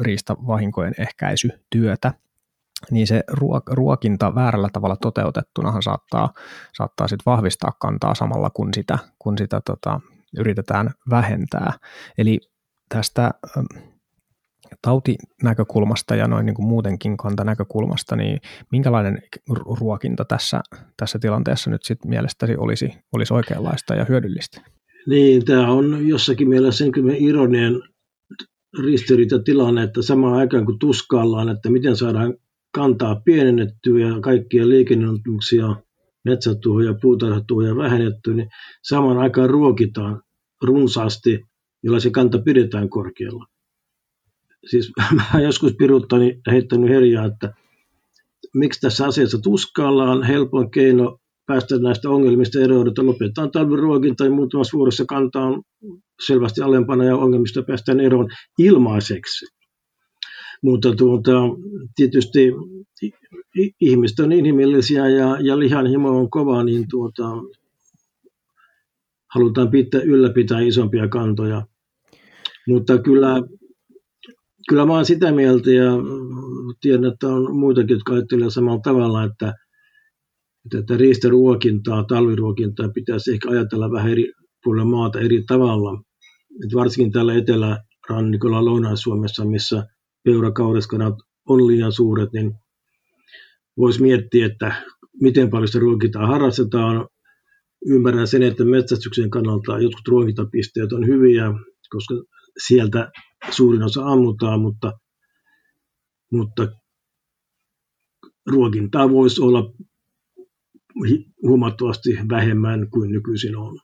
riistavahinkojen ehkäisytyötä, niin se ruokinta väärällä tavalla toteutettunahan saattaa, saattaa sit vahvistaa kantaa samalla, kun sitä, kun sitä tota, yritetään vähentää. Eli tästä tautinäkökulmasta ja noin niin kuin muutenkin kantanäkökulmasta, niin minkälainen ruokinta tässä, tässä tilanteessa nyt sit mielestäsi olisi, olisi oikeanlaista ja hyödyllistä? Niin, tämä on jossakin mielessä sen kyllä ironinen tilanne, että samaan aikaan kun tuskaillaan, että miten saadaan kantaa pienennettyä ja kaikkia liikenneonnettomuuksia, metsätuhoja, puutarhatuhoja vähennettyä, niin samaan aikaan ruokitaan runsaasti, jolla se kanta pidetään korkealla. Siis mä joskus piruttani heittänyt herjaa, että miksi tässä asiassa tuskaillaan helpoin keino päästä näistä ongelmista eroon, että lopetetaan talviruokinta tai muutamassa vuodessa kantaa selvästi alempana ja ongelmista päästään eroon ilmaiseksi. Mutta tuota, tietysti ihmiset on inhimillisiä ja, ja lihanhimo on kova, niin tuota, halutaan pitää, ylläpitää isompia kantoja. Mutta kyllä, kyllä mä olen sitä mieltä ja tiedän, että on muitakin, jotka ajattelevat samalla tavalla, että, että riistaruokintaa, talviruokintaa pitäisi ehkä ajatella vähän eri puolilla maata eri tavalla. Et varsinkin täällä etelärannikolla Lounais-Suomessa, missä peurakauriskanat on liian suuret, niin voisi miettiä, että miten paljon sitä ruokintaa harrastetaan. Ymmärrän sen, että metsästyksen kannalta jotkut ruokintapisteet on hyviä, koska sieltä suurin osa ammutaan, mutta, mutta ruokintaa voisi olla huomattavasti vähemmän kuin nykyisin on.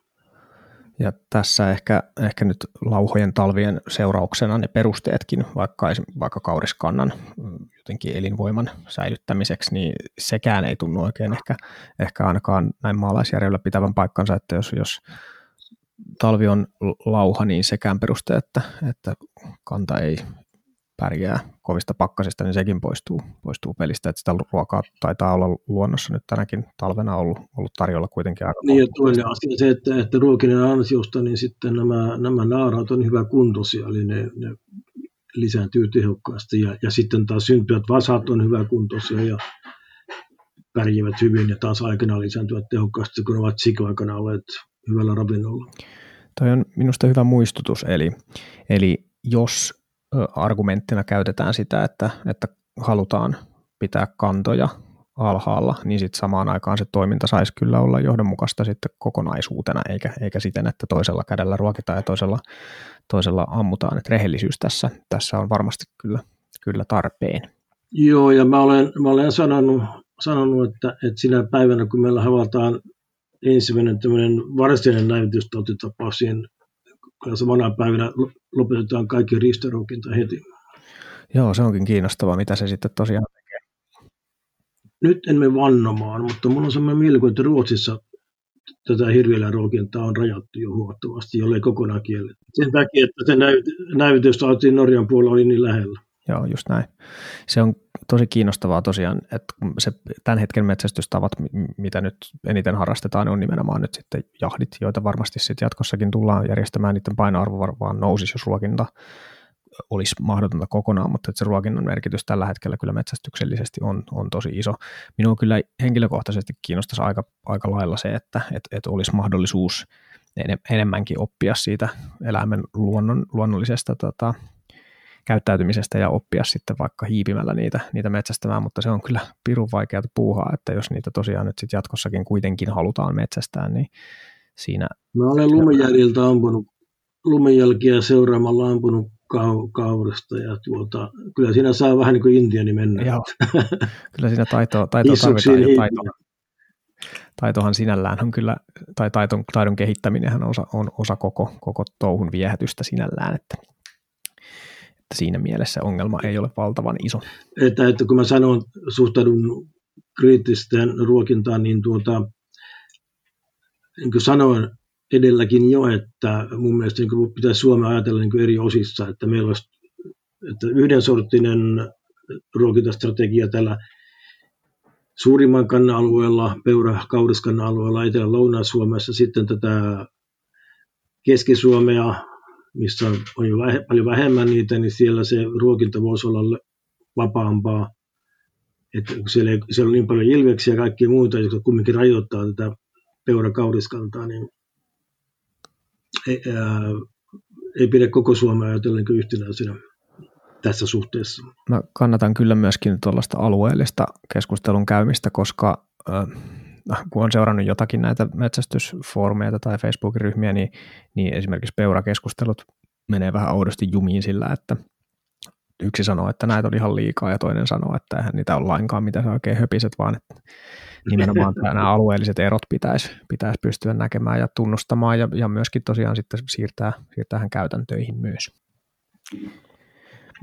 Ja tässä ehkä, ehkä nyt lauhojen talvien seurauksena ne perusteetkin, vaikka, vaikka kauriskannan mm, jotenkin elinvoiman säilyttämiseksi, niin sekään ei tunnu oikein ehkä, ehkä ainakaan näin maalaisjärjellä pitävän paikkansa, että jos, jos talvi on lauha, niin sekään peruste, että, että kanta ei pärjää kovista pakkasista, niin sekin poistuu, poistuu pelistä. Että sitä ruokaa taitaa olla luonnossa nyt tänäkin talvena ollut, ollut tarjolla kuitenkin aika Niin ja toinen asia se, että, että ruokinen ansiosta, niin sitten nämä, nämä naaraat on hyvä kuntoisia, eli ne, ne lisääntyy tehokkaasti. Ja, ja sitten taas syntyvät vasat on hyvä kuntoisia ja pärjäävät hyvin ja taas aikana lisääntyvät tehokkaasti, kun ovat sikoaikana olleet hyvällä ravinnolla. Toi on minusta hyvä muistutus, eli, eli jos argumenttina käytetään sitä, että, että halutaan pitää kantoja alhaalla, niin sitten samaan aikaan se toiminta saisi kyllä olla johdonmukaista sitten kokonaisuutena, eikä, eikä siten, että toisella kädellä ruokitaan ja toisella, toisella ammutaan. Että rehellisyys tässä, tässä on varmasti kyllä, kyllä tarpeen. Joo, ja mä olen, mä olen sanonut, sanonut että, että sinä päivänä, kun meillä havaitaan ensimmäinen varsinainen näytöstautitapaus siihen samana päivänä lopetetaan kaikki riistaruokinta heti. Joo, se onkin kiinnostavaa, mitä se sitten tosiaan tekee. Nyt en mene vannomaan, mutta minulla on sellainen mielikuva, että Ruotsissa tätä hirvieläinruokintaa on rajattu jo huomattavasti, jollei kokonaan kielletty. Sen takia, että se näytös saatiin Norjan puolella oli niin lähellä. Joo, just näin. Se on tosi kiinnostavaa tosiaan, että se tämän hetken metsästystavat, mitä nyt eniten harrastetaan, on nimenomaan nyt sitten jahdit, joita varmasti sitten jatkossakin tullaan järjestämään, niiden painoarvo vaan nousisi, jos ruokinta olisi mahdotonta kokonaan, mutta että se ruokinnan merkitys tällä hetkellä kyllä metsästyksellisesti on, on tosi iso. Minua kyllä henkilökohtaisesti kiinnostaisi aika, aika lailla se, että, että, että olisi mahdollisuus enemmänkin oppia siitä eläimen luonnon, luonnollisesta tota, käyttäytymisestä ja oppia sitten vaikka hiipimällä niitä, niitä metsästämään, mutta se on kyllä pirun vaikeaa puuhaa, että jos niitä tosiaan nyt sitten jatkossakin kuitenkin halutaan metsästää, niin siinä... Mä olen lumijäljiltä ampunut, lumijälkiä seuraamalla ampunut kau, kaurasta ja tuota, kyllä siinä saa vähän niin kuin intiani mennä. Joo, kyllä siinä taitoa, taitoa tarvitaan ja taitoa, taitohan sinällään on kyllä, tai taidon, taidon kehittäminen on osa, on osa koko, koko touhun viehätystä sinällään, että, että siinä mielessä ongelma ei ole valtavan iso. Että, että kun mä sanon, suhtaudun kriittisten ruokintaan, niin tuota, niin kuin sanoin edelläkin jo, että mun mielestä niin pitäisi Suomea ajatella niin eri osissa, että meillä olisi että yhdensorttinen ruokintastrategia tällä suurimman kannan alueella, peura kauriskannan alueella, Etelä-Lounais-Suomessa, sitten tätä Keski-Suomea, missä on jo vähe, paljon vähemmän niitä, niin siellä se ruokinta voisi olla vapaampaa. Että siellä, ei, siellä on niin paljon ilveksiä ja kaikkia muuta, jotka kumminkin rajoittaa tätä peura-kauriskantaa, niin ei, ää, ei pidä koko Suomea ajatella niin yhtenäisenä tässä suhteessa. Mä kannatan kyllä myöskin tuollaista alueellista keskustelun käymistä, koska äh, kun on seurannut jotakin näitä metsästysfoorumeita tai Facebookin ryhmiä, niin, niin esimerkiksi peurakeskustelut menee vähän oudosti jumiin sillä, että yksi sanoo, että näitä on ihan liikaa ja toinen sanoo, että eihän niitä ole lainkaan, mitä sä oikein höpiset, vaan että nimenomaan nämä alueelliset erot pitäisi, pitäisi pystyä näkemään ja tunnustamaan ja, ja myöskin tosiaan sitten siirtää, siirtää käytäntöihin myös.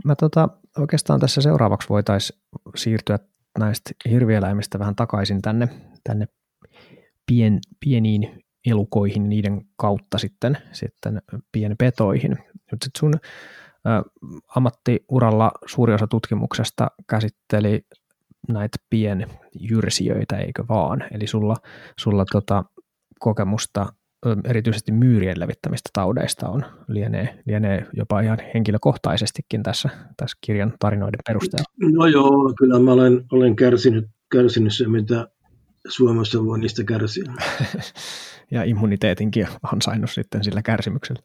Mä tota, oikeastaan tässä seuraavaksi voitaisiin siirtyä näistä hirvieläimistä vähän takaisin tänne, tänne pien, pieniin elukoihin niiden kautta sitten, sitten pienpetoihin. Nyt sit sun ammattiuralla suuri osa tutkimuksesta käsitteli näitä pienjyrsijöitä, eikö vaan? Eli sulla, sulla tota, kokemusta erityisesti myyrien levittämistä taudeista on, lienee, lienee jopa ihan henkilökohtaisestikin tässä, tässä kirjan tarinoiden perusteella. No joo, kyllä mä olen, olen kärsinyt, kärsinyt se, mitä Suomessa voi niistä kärsiä. ja immuniteetinkin ansainnut sitten sillä kärsimyksellä.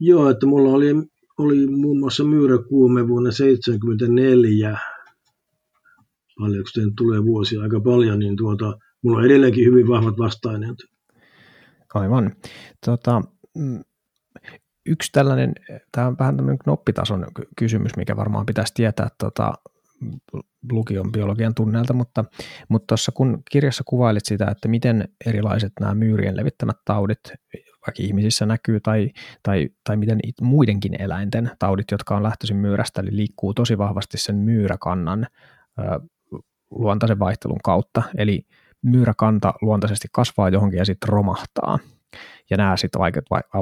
Joo, että mulla oli, oli muun muassa myyräkuume vuonna 1974, paljonko tulee vuosia aika paljon, niin tuota, mulla on edelleenkin hyvin vahvat vastaineet. Aivan. Tota, mm, yksi tällainen, tämä on vähän tämmöinen knoppitason kysymys, mikä varmaan pitäisi tietää tota, lukion biologian tunneelta, mutta, mutta tuossa kun kirjassa kuvailit sitä, että miten erilaiset nämä myyrien levittämät taudit vaikka ihmisissä näkyy tai, tai, tai miten muidenkin eläinten taudit, jotka on lähtöisin myyrästä, eli liikkuu tosi vahvasti sen myyräkannan ö, luontaisen vaihtelun kautta. Eli myyräkanta luontaisesti kasvaa johonkin ja sitten romahtaa. Ja nämä sitten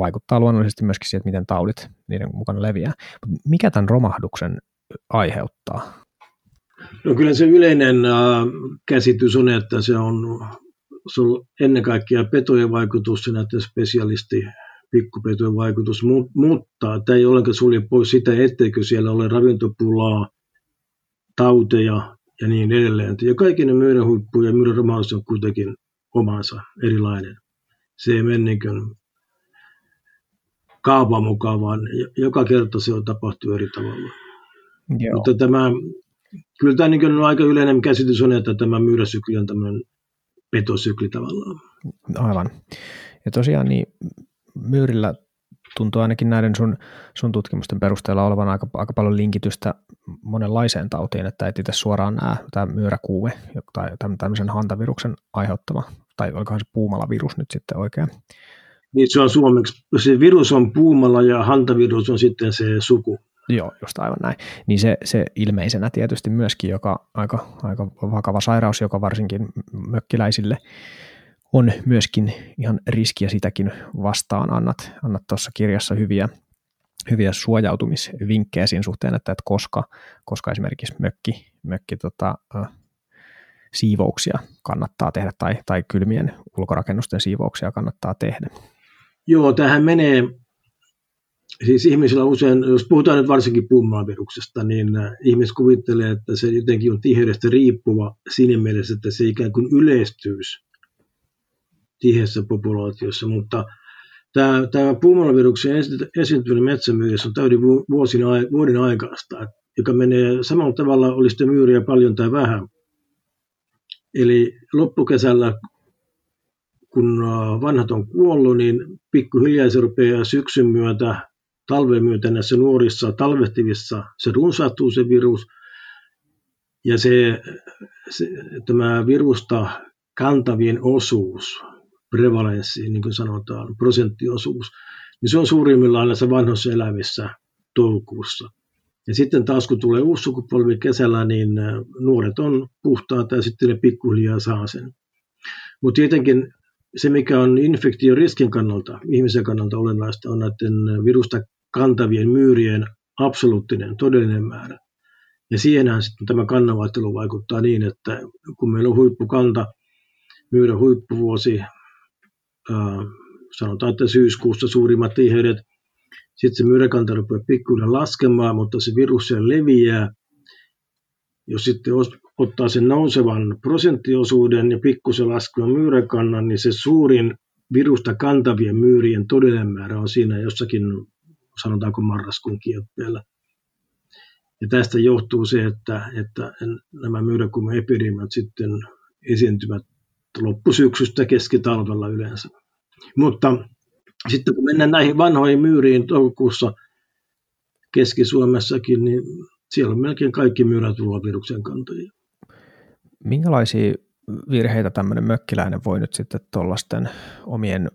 vaikuttaa luonnollisesti myöskin siihen, miten taudit niiden mukana leviää. Mikä tämän romahduksen aiheuttaa? No kyllä se yleinen äh, käsitys on, että se on, se on ennen kaikkea petojen vaikutus näiden spesialisti pikkupetojen vaikutus, mutta tämä ei ollenkaan sulje pois sitä, etteikö siellä ole ravintopulaa, tauteja, ja niin edelleen. Ja kaikki ne myyrän huippu ja myyrän romahdus on kuitenkin omansa erilainen. Se ei mene niin kaavan mukaan, vaan joka kerta se on tapahtuu eri tavalla. Joo. Mutta tämä, kyllä tämä niin aika yleinen käsitys on, että tämä myyräsykli on tämmöinen petosykli tavallaan. Aivan. Ja tosiaan niin myyrillä tuntuu ainakin näiden sun, sun tutkimusten perusteella olevan aika, aika paljon linkitystä monenlaiseen tautiin, että et itse suoraan näe tämä myöräkuuve tai tämmöisen hantaviruksen aiheuttama, tai olikohan se puumalavirus nyt sitten oikein? Niin se on suomeksi, se virus on puumala ja hantavirus on sitten se suku. Joo, just aivan näin. Niin se, se ilmeisenä tietysti myöskin, joka aika, aika vakava sairaus, joka varsinkin mökkiläisille on myöskin ihan riskiä sitäkin vastaan. Annat, annat tuossa kirjassa hyviä, hyviä suojautumisvinkkejä siinä suhteen, että, että koska, koska esimerkiksi mökki, mökki tota, äh, siivouksia kannattaa tehdä tai, tai kylmien ulkorakennusten siivouksia kannattaa tehdä. Joo, tähän menee, siis ihmisillä usein, jos puhutaan nyt varsinkin pummaviruksesta, niin ihmiset kuvittelee, että se jotenkin on tiheydestä riippuva siinä mielessä, että se ikään kuin yleistyisi tiheässä populaatiossa, mutta tämä, tämä puumalaviruksen esiintyminen metsämyyrissä on täysin vuosin, vuoden aikaista, joka menee samalla tavalla, oli sitten myyriä paljon tai vähän. Eli loppukesällä, kun vanhat on kuollut, niin pikkuhiljaa se rupeaa syksyn myötä, talven myötä näissä nuorissa talvehtivissa, se runsaattuu se virus, ja se, se, tämä virusta kantavien osuus, prevalenssi, niin kuin sanotaan, prosenttiosuus, niin se on suurimmillaan näissä vanhoissa eläimissä toukokuussa. Ja sitten taas kun tulee uusi sukupolvi kesällä, niin nuoret on puhtaita ja sitten ne pikkuhiljaa saa sen. Mutta tietenkin se, mikä on infektioriskin kannalta, ihmisen kannalta olennaista, on näiden virusta kantavien myyrien absoluuttinen, todellinen määrä. Ja siihenhän sitten tämä kannanvaihtelu vaikuttaa niin, että kun meillä on huippukanta, myyrä huippuvuosi, sanotaan, että syyskuussa suurimmat tiheydet, sitten se myyräkanta rupeaa pikkuinen laskemaan, mutta se virus siellä leviää. Jos sitten ottaa sen nousevan prosenttiosuuden ja pikkusen laskevan myyräkannan, niin se suurin virusta kantavien myyrien todellinen määrä on siinä jossakin, sanotaanko marraskuun kieppeellä. Ja tästä johtuu se, että, että nämä myyräkuumeepidemiat sitten esiintyvät loppusyksystä keskitalvella yleensä. Mutta sitten kun mennään näihin vanhoihin myyriin toukokuussa Keski-Suomessakin, niin siellä on melkein kaikki myyrät viruksen kantajia. Minkälaisia virheitä tämmöinen mökkiläinen voi nyt sitten tuollaisten omien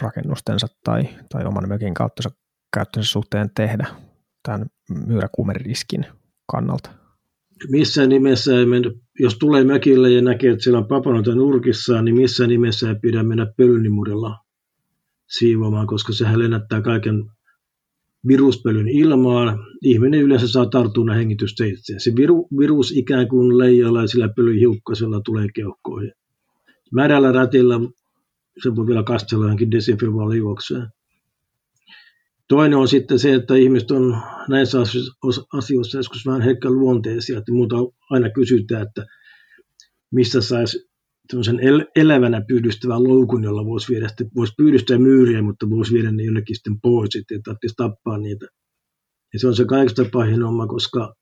rakennustensa tai, tai oman mökin kautta käyttönsä suhteen tehdä tämän myyräkuumeriskin kannalta? Missä nimessä ei mennä, jos tulee mökille ja näkee, että siellä on papanoita nurkissaan, niin missä nimessä ei pidä mennä pölynimurilla siivoamaan, koska sehän lennättää kaiken viruspölyn ilmaan. Ihminen yleensä saa tartunnan hengitysteitse. Se viru, virus ikään kuin leijalaisilla pölyhiukkasella tulee keuhkoihin. Märällä rätillä se voi vielä kastella johonkin desinfioivaan juokseen. Toinen on sitten se, että ihmiset on näissä asioissa joskus vähän herkkä luonteisia, että muuta aina kysytään, että mistä saisi el- elävänä pyydystävän loukun, jolla voisi, viedä, voisi pyydystää myyriä, mutta voisi viedä ne jonnekin sitten pois, ettei tarvitsisi tappaa niitä. Ja se on se kaikista pahin homma, koska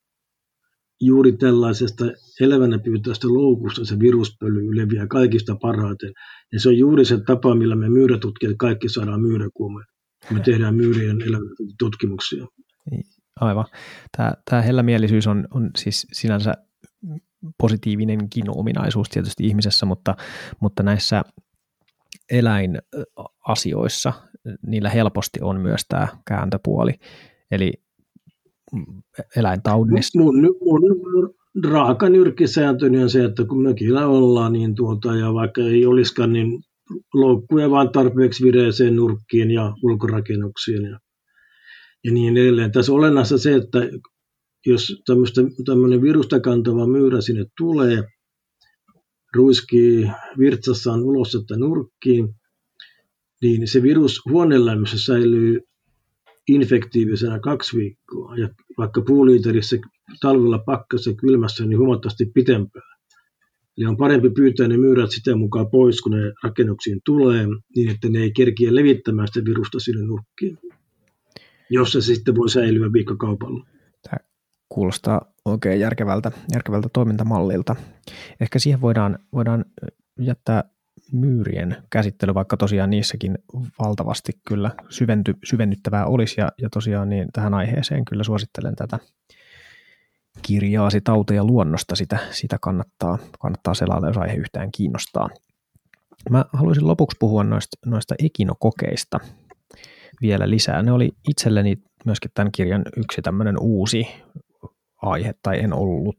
juuri tällaisesta elävänä pyytävästä loukusta se viruspöly leviää kaikista parhaiten. Ja se on juuri se tapa, millä me myyrätutkijat kaikki saadaan myyräkuume. Me tehdään myyrien tutkimuksia. Aivan. Tämä, tämä hellämielisyys on, on siis sinänsä positiivinenkin ominaisuus tietysti ihmisessä, mutta, mutta näissä eläinasioissa niillä helposti on myös tämä kääntöpuoli. Eli eläintaudissa. Mun, mun, mun raaka nyrkkisääntöni on se, että kun mökillä ollaan, niin tuota, ja vaikka ei olisikaan, niin loukkuja vaan tarpeeksi vireeseen nurkkiin ja ulkorakennuksiin ja, ja niin edelleen. Tässä olennaista se, että jos tämmöinen virusta kantava myyrä sinne tulee, ruiskii virtsassaan ulos että nurkkiin, niin se virus huonelämmössä säilyy infektiivisena kaksi viikkoa, ja vaikka puuliiterissä talvella pakkassa kylmässä, niin huomattavasti pitempään. Ja on parempi pyytää ne myyrät sitä mukaan pois, kun ne rakennuksiin tulee, niin että ne ei kerkiä levittämään sitä virusta sinne nurkkiin, jossa se sitten voi säilyä viikkokaupalla kuulostaa oikein järkevältä, järkevältä toimintamallilta. Ehkä siihen voidaan, voidaan jättää myyrien käsittely, vaikka tosiaan niissäkin valtavasti kyllä syventy, syvennyttävää olisi, ja, ja tosiaan niin tähän aiheeseen kyllä suosittelen tätä kirjaasi tauteja luonnosta, sitä, sitä kannattaa, kannattaa selailla, jos aihe yhtään kiinnostaa. Mä haluaisin lopuksi puhua noista, noista ekinokokeista vielä lisää. Ne oli itselleni myöskin tämän kirjan yksi tämmöinen uusi aihe tai en ollut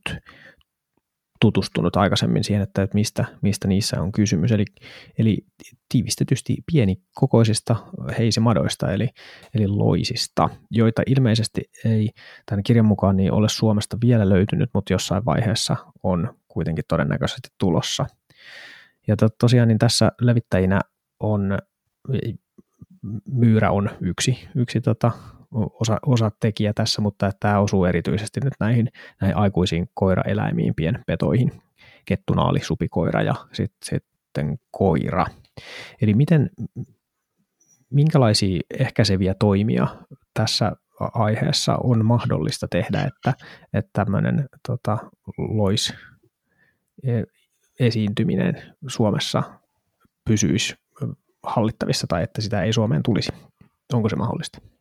tutustunut aikaisemmin siihen, että mistä, mistä niissä on kysymys. Eli, eli tiivistetysti pienikokoisista heisimadoista, eli, eli loisista, joita ilmeisesti ei tämän kirjan mukaan niin ole Suomesta vielä löytynyt, mutta jossain vaiheessa on kuitenkin todennäköisesti tulossa. Ja to, tosiaan niin tässä levittäjinä on, myyrä on yksi, yksi tota, osa, osa tekijä tässä, mutta tämä osuu erityisesti nyt näihin, näihin aikuisiin koiraeläimiin, pienpetoihin, kettunaali, supikoira ja sit, sitten koira. Eli miten, minkälaisia ehkäiseviä toimia tässä aiheessa on mahdollista tehdä, että, että tämmöinen tota, lois e, esiintyminen Suomessa pysyisi hallittavissa tai että sitä ei Suomeen tulisi. Onko se mahdollista?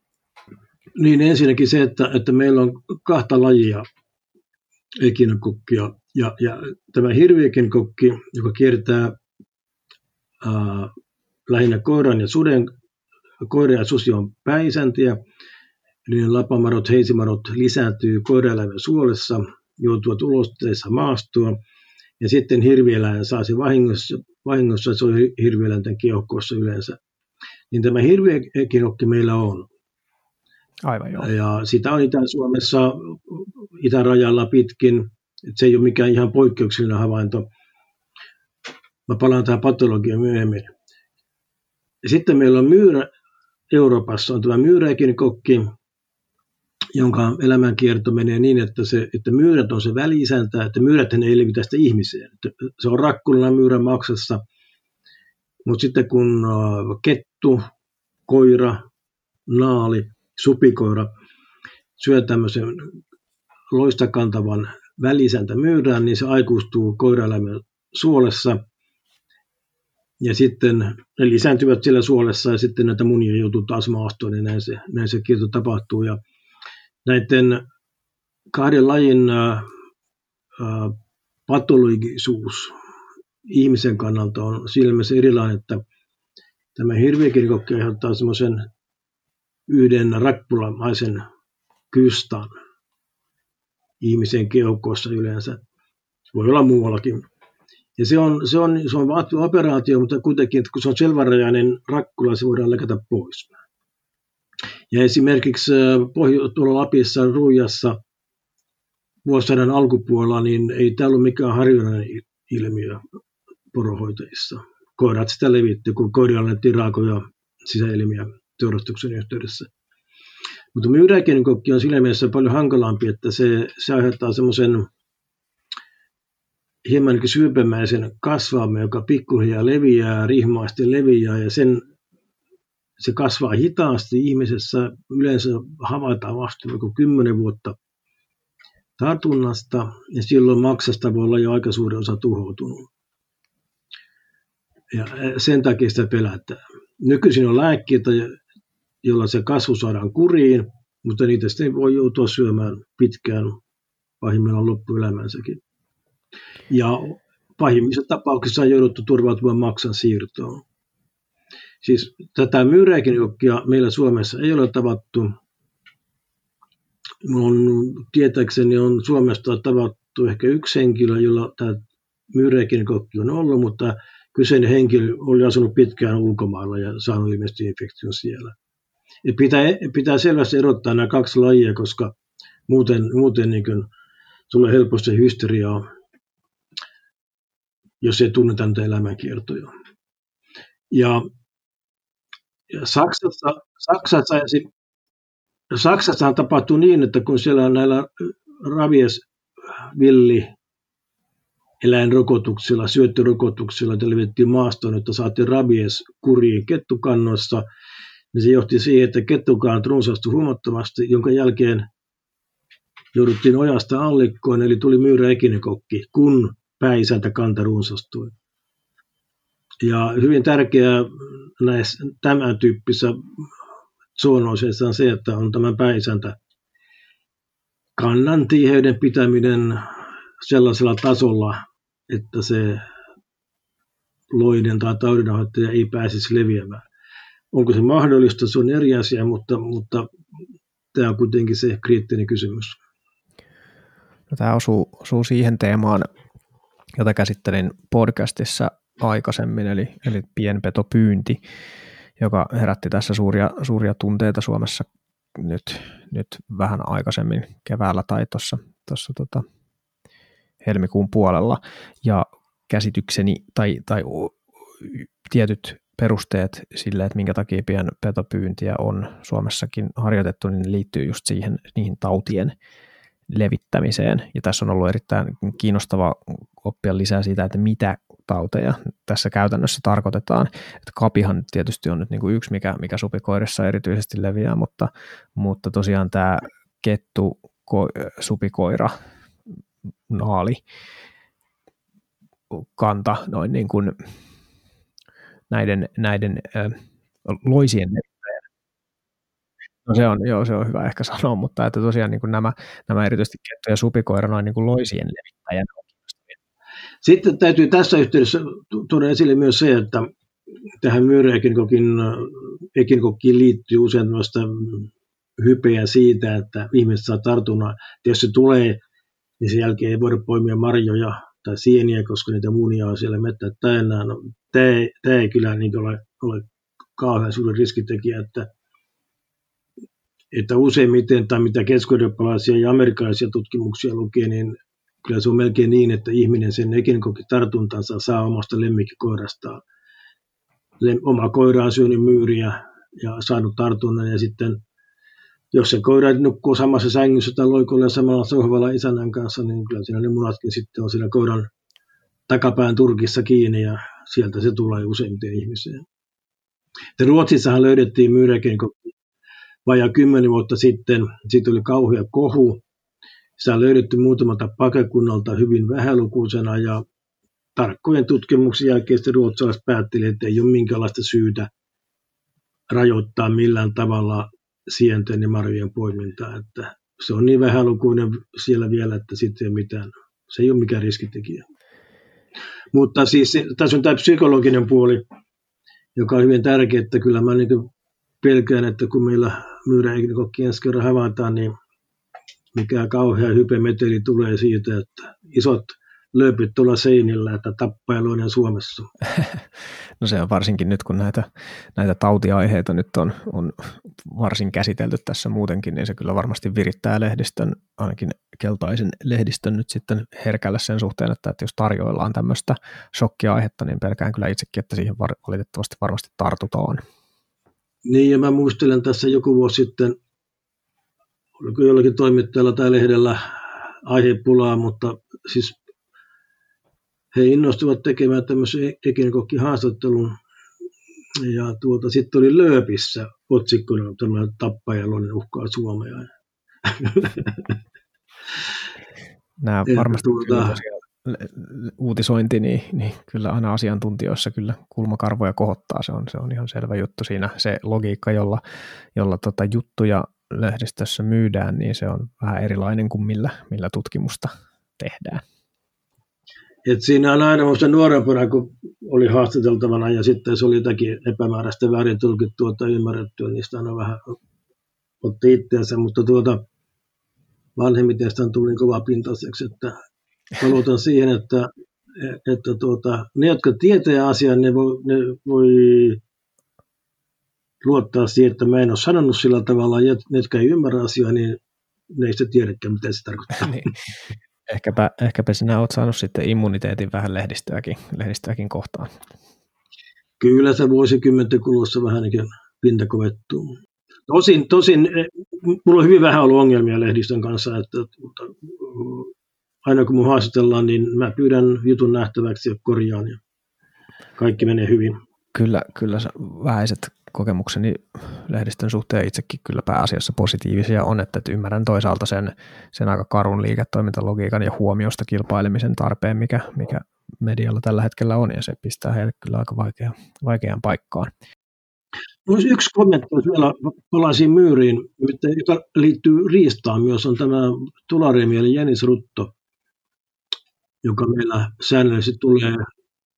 Niin ensinnäkin se, että, että meillä on kahta lajia ekinokokkia Ja, ja tämä hirviökin kokki, joka kiertää ää, lähinnä koiran ja suden, koira ja susi on päisäntiä, eli lapamarot, heisimarot lisääntyy koiraeläimen suolessa, joutuvat ulosteissa maastua, ja sitten hirvieläin saa se vahingossa, vahingossa se on hirvieläinten keuhkoissa yleensä. Niin tämä hirviökinokki meillä on. Aivan joo. Ja sitä on Itä-Suomessa itärajalla pitkin. että se ei ole mikään ihan poikkeuksellinen havainto. Mä palaan tähän patologiaan myöhemmin. Sitten meillä on myyrä, Euroopassa on tämä myyräkinikokki, jonka elämänkierto menee niin, että, se, että myyrät on se välisäntä, että myyrät ei levitä sitä ihmiseen. Se on rakkulana myyrän maksassa, mutta sitten kun äh, kettu, koira, naali, supikoira syö tämmöisen loistakantavan välisäntä myyrään, niin se aikuistuu koiraeläimen suolessa – ja sitten ne lisääntyvät siellä suolessa ja sitten näitä munia joutuu taas maastoon, niin näin se, näin se kierto tapahtuu. Ja näiden kahden lajin ää, patologisuus ihmisen kannalta on silmässä erilainen, että tämä hirviökirkokki aiheuttaa semmoisen yhden rakkulamaisen kystan ihmisen keuhkossa yleensä. Voi olla muuallakin. Ja se on, se on, se on vaativa operaatio, mutta kuitenkin, että kun se on selvärajainen rakkula, se voidaan leikata pois. Ja esimerkiksi Pohjo- tuolla Lapissa, Ruijassa, vuosisadan alkupuolella, niin ei tämä ollut mikään harvinainen ilmiö porohoitajissa. Koirat sitä levitti, kun koirille annettiin raakoja sisäelimiä teurastuksen yhteydessä. Mutta myydäkenikokki on siinä mielessä paljon hankalampi, että se, se aiheuttaa semmoisen hieman niin syöpämäisen kasvamme, joka pikkuhiljaa leviää, rihmaasti leviää ja sen, se kasvaa hitaasti ihmisessä. Yleensä havaitaan vasta joku kymmenen vuotta tartunnasta ja silloin maksasta voi olla jo aika suuri osa tuhoutunut. Ja sen takia sitä pelätään. Nykyisin on lääkkeitä, joilla se kasvu saadaan kuriin, mutta niitä sitten voi joutua syömään pitkään, pahimmillaan loppuelämänsäkin. Ja pahimmissa tapauksissa on jouduttu turvautumaan maksan siirtoon. Siis tätä myyräikinjokkia meillä Suomessa ei ole tavattu. On, tietääkseni on Suomesta tavattu ehkä yksi henkilö, jolla tämä myyräikinkokki on ollut, mutta kyseinen henkilö oli asunut pitkään ulkomailla ja saanut ilmeisesti infektion siellä. Et pitää, pitää selvästi erottaa nämä kaksi lajia, koska muuten, muuten niin tulee helposti hysteriaa jos ei tunneta niitä elämänkiertoja. Ja, ja Saksassa, Saksassa, Saksassahan tapahtui niin, että kun siellä on näillä ravies villi eläinrokotuksilla, syöttörokotuksilla, että levittiin maastoon, että saatiin rabies kuriin kettukannoissa, niin se johti siihen, että kettukaan runsastui huomattavasti, jonka jälkeen jouduttiin ojasta allikkoon, eli tuli myyrä ekinikokki, kun pääisäntä kanta runsastui. Ja hyvin tärkeää näissä tämän tyyppisissä zoonooseissa on se, että on tämä pääisäntä kannan tiheyden pitäminen sellaisella tasolla, että se loiden tai taudinhoitaja ei pääsisi leviämään. Onko se mahdollista, se on eri asia, mutta, mutta tämä on kuitenkin se kriittinen kysymys. No, tämä osuu, osuu siihen teemaan, jota käsittelin podcastissa aikaisemmin, eli, eli pienpetopyynti, joka herätti tässä suuria, suuria tunteita Suomessa nyt, nyt vähän aikaisemmin keväällä tai tuossa tota, helmikuun puolella. Ja käsitykseni tai, tai tietyt perusteet sille, että minkä takia pienpetopyyntiä on Suomessakin harjoitettu, niin liittyy just siihen niihin tautien levittämiseen. Ja tässä on ollut erittäin kiinnostava oppia lisää siitä, että mitä tauteja tässä käytännössä tarkoitetaan. Että kapihan tietysti on nyt niin kuin yksi, mikä, mikä supikoirissa erityisesti leviää, mutta, mutta tosiaan tämä kettu, ko, supikoira, naali, kanta, noin niin kuin näiden, näiden äh, loisien No se on, joo, se on hyvä ehkä sanoa, mutta että tosiaan niin nämä, nämä erityisesti kettu ja supikoira noin niin loisien levittäjänä Sitten täytyy tässä yhteydessä tuoda esille myös se, että tähän myyräekinkokkiin liittyy usein tällaista hypeä siitä, että ihmiset saa tartunnan. jos se tulee, niin sen jälkeen ei voida poimia marjoja tai sieniä, koska niitä munia on siellä mettä täynnä. No, tämä, ei kyllä niin ole, ole kauhean suuri riskitekijä, että, että useimmiten, tai mitä keski ja amerikkalaisia tutkimuksia lukee, niin kyllä se on melkein niin, että ihminen sen tartuntansa saa omasta lemmikkikoirastaan. Oma koira on syönyt myyriä ja saanut tartunnan ja sitten jos se koira nukkuu samassa sängyssä tai loikolla samalla sohvalla isännän kanssa, niin kyllä siinä ne munatkin sitten on siinä koiran takapään turkissa kiinni ja sieltä se tulee useimmiten ihmiseen. Ja Ruotsissahan löydettiin myyräkenkokki vajaa kymmenen vuotta sitten. Siitä oli kauhea kohu. Se on löydetty muutamalta pakekunnalta hyvin vähälukuisena ja tarkkojen tutkimuksen jälkeen sitten ruotsalaiset päättelivät, että ei ole minkäänlaista syytä rajoittaa millään tavalla sienten ja marjojen poimintaa. Että se on niin vähälukuinen siellä vielä, että sitten ei mitään, se ei ole mikään riskitekijä. Mutta siis tässä on tämä psykologinen puoli, joka on hyvin tärkeä, että kyllä mä niin pelkään, että kun meillä myyräiknikokki ensi kerran havaitaan, niin mikä kauhea hypemeteli tulee siitä, että isot lööpit tuolla seinillä, että tappailuinen Suomessa. No se on varsinkin nyt, kun näitä, näitä tautiaiheita nyt on, on varsin käsitelty tässä muutenkin, niin se kyllä varmasti virittää lehdistön, ainakin keltaisen lehdistön nyt sitten herkällä sen suhteen, että, että jos tarjoillaan tämmöistä shokkiaihetta, niin pelkään kyllä itsekin, että siihen valitettavasti varmasti tartutaan. Niin, ja mä muistelen tässä joku vuosi sitten, oliko jollakin toimittajalla tai lehdellä aihepulaa, mutta siis he innostuivat tekemään tämmöisen haastattelun ja tuota, sitten oli Lööpissä otsikkona tämä tappajaloinen uhkaa Suomea. Nämä varmasti tuota, uutisointi, niin, niin, kyllä aina asiantuntijoissa kyllä kulmakarvoja kohottaa, se on, se on ihan selvä juttu siinä. Se logiikka, jolla, jolla tota juttuja lehdistössä myydään, niin se on vähän erilainen kuin millä, millä tutkimusta tehdään. Et siinä on aina minusta nuorempana, kun oli haastateltavana ja sitten se oli jotakin epämääräistä väärin tulkittua tai ymmärrettyä, niin sitä aina vähän otti itseänsä, mutta tuota, on tullut niin kova pintaiseksi, että luotan siihen, että, että tuota, ne, jotka tietää asian, ne voi, ne voi luottaa siihen, että mä en ole sanonut sillä tavalla, ja ne, jotka ei ymmärrä asiaa, niin ne ei sitä tiedäkään, mitä se tarkoittaa. niin. Ehkäpä, ehkäpä sinä olet saanut sitten immuniteetin vähän lehdistöäkin, lehdistöäkin kohtaan. Kyllä se vuosikymmenten kuluessa vähän niin pinta kovettuu. Tosin, tosin mulla on hyvin vähän ollut ongelmia lehdistön kanssa, että, että aina kun mun haastatellaan, niin mä pyydän jutun nähtäväksi ja korjaan ja kaikki menee hyvin. Kyllä, kyllä vähäiset kokemukseni lehdistön suhteen itsekin kyllä pääasiassa positiivisia on, että, että ymmärrän toisaalta sen, sen aika karun liiketoimintalogiikan ja huomiosta kilpailemisen tarpeen, mikä, mikä medialla tällä hetkellä on, ja se pistää heille kyllä aika vaikea, vaikeaan paikkaan. Olisi yksi kommentti, jos vielä palaisin myyriin, joka liittyy riistaan myös, on tämä tularemi eli Jenis Rutto, joka meillä säännöllisesti tulee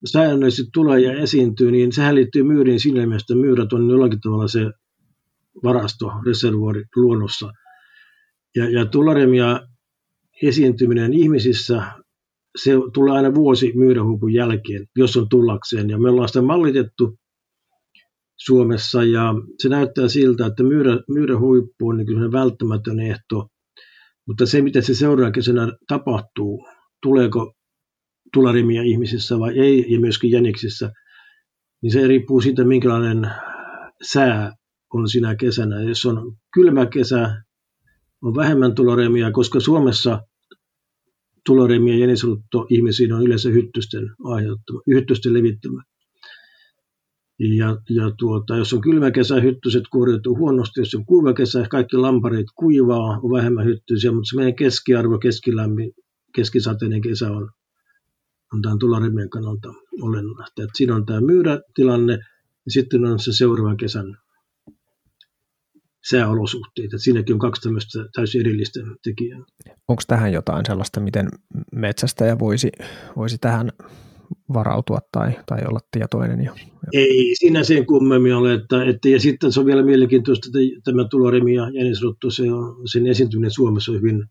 säännöllisesti tulee ja esiintyy, niin sehän liittyy myyriin siinä mielessä, että myyrät on jollakin tavalla se varasto, reservuori luonnossa. Ja, ja tularemia esiintyminen ihmisissä, se tulee aina vuosi myyrähuipun jälkeen, jos on tullakseen. Ja me ollaan sitä mallitettu Suomessa ja se näyttää siltä, että myyrä, myyrähuippu on niin välttämätön ehto, mutta se, mitä se seuraavana kesänä tapahtuu, tuleeko tularimia ihmisissä vai ei, ja myöskin jäniksissä, niin se riippuu siitä, minkälainen sää on sinä kesänä. Jos on kylmä kesä, on vähemmän tularemia, koska Suomessa tularemia ja ihmisiin on yleensä hyttysten aiheuttama, hyttysten levittämä. Ja, ja tuota, jos on kylmä kesä, hyttyset kuoriutuu huonosti. Jos on kuiva kesä, kaikki lamparit kuivaa, on vähemmän hyttysiä, mutta se meidän keskiarvo, keskilämmin, keskisateinen kesä on on tämän tularimien kannalta olennaista. Että siinä on tämä myyrätilanne ja sitten on se seuraava kesän sääolosuhteet. Että siinäkin on kaksi tämmöistä täysin erillistä tekijää. Onko tähän jotain sellaista, miten metsästäjä voisi, voisi tähän varautua tai, tai olla tietoinen? Jo? Ei siinä sen kummemmin ole. Että, että, ja sitten se on vielä mielenkiintoista, että tämä tuloremi ja jänisrotto, se on, sen esiintyminen Suomessa on hyvin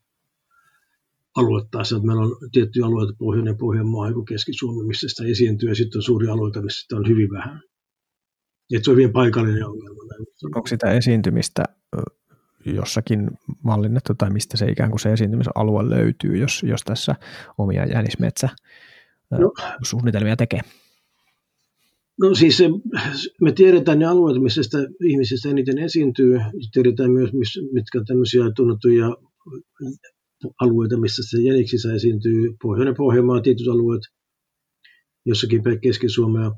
aluettaessa. Meillä on tiettyjä alueita, Pohjoinen Pohjanmaa ja Keski-Suomi, missä sitä esiintyy, ja sitten on suuria alueita, missä sitä on hyvin vähän. Et se on hyvin paikallinen ongelma. Onko sitä esiintymistä jossakin mallinnettu, tai mistä se ikään kuin se esiintymisalue löytyy, jos, jos tässä omia jänismetsä no, suunnitelmia tekee? No siis me tiedetään ne alueet, missä sitä ihmisistä eniten esiintyy. Tiedetään myös, mitkä tämmöisiä tunnettuja alueita, missä se jäniksissä esiintyy. Pohjoinen Pohjanmaa, tietyt alueet, jossakin päin Keski-Suomea.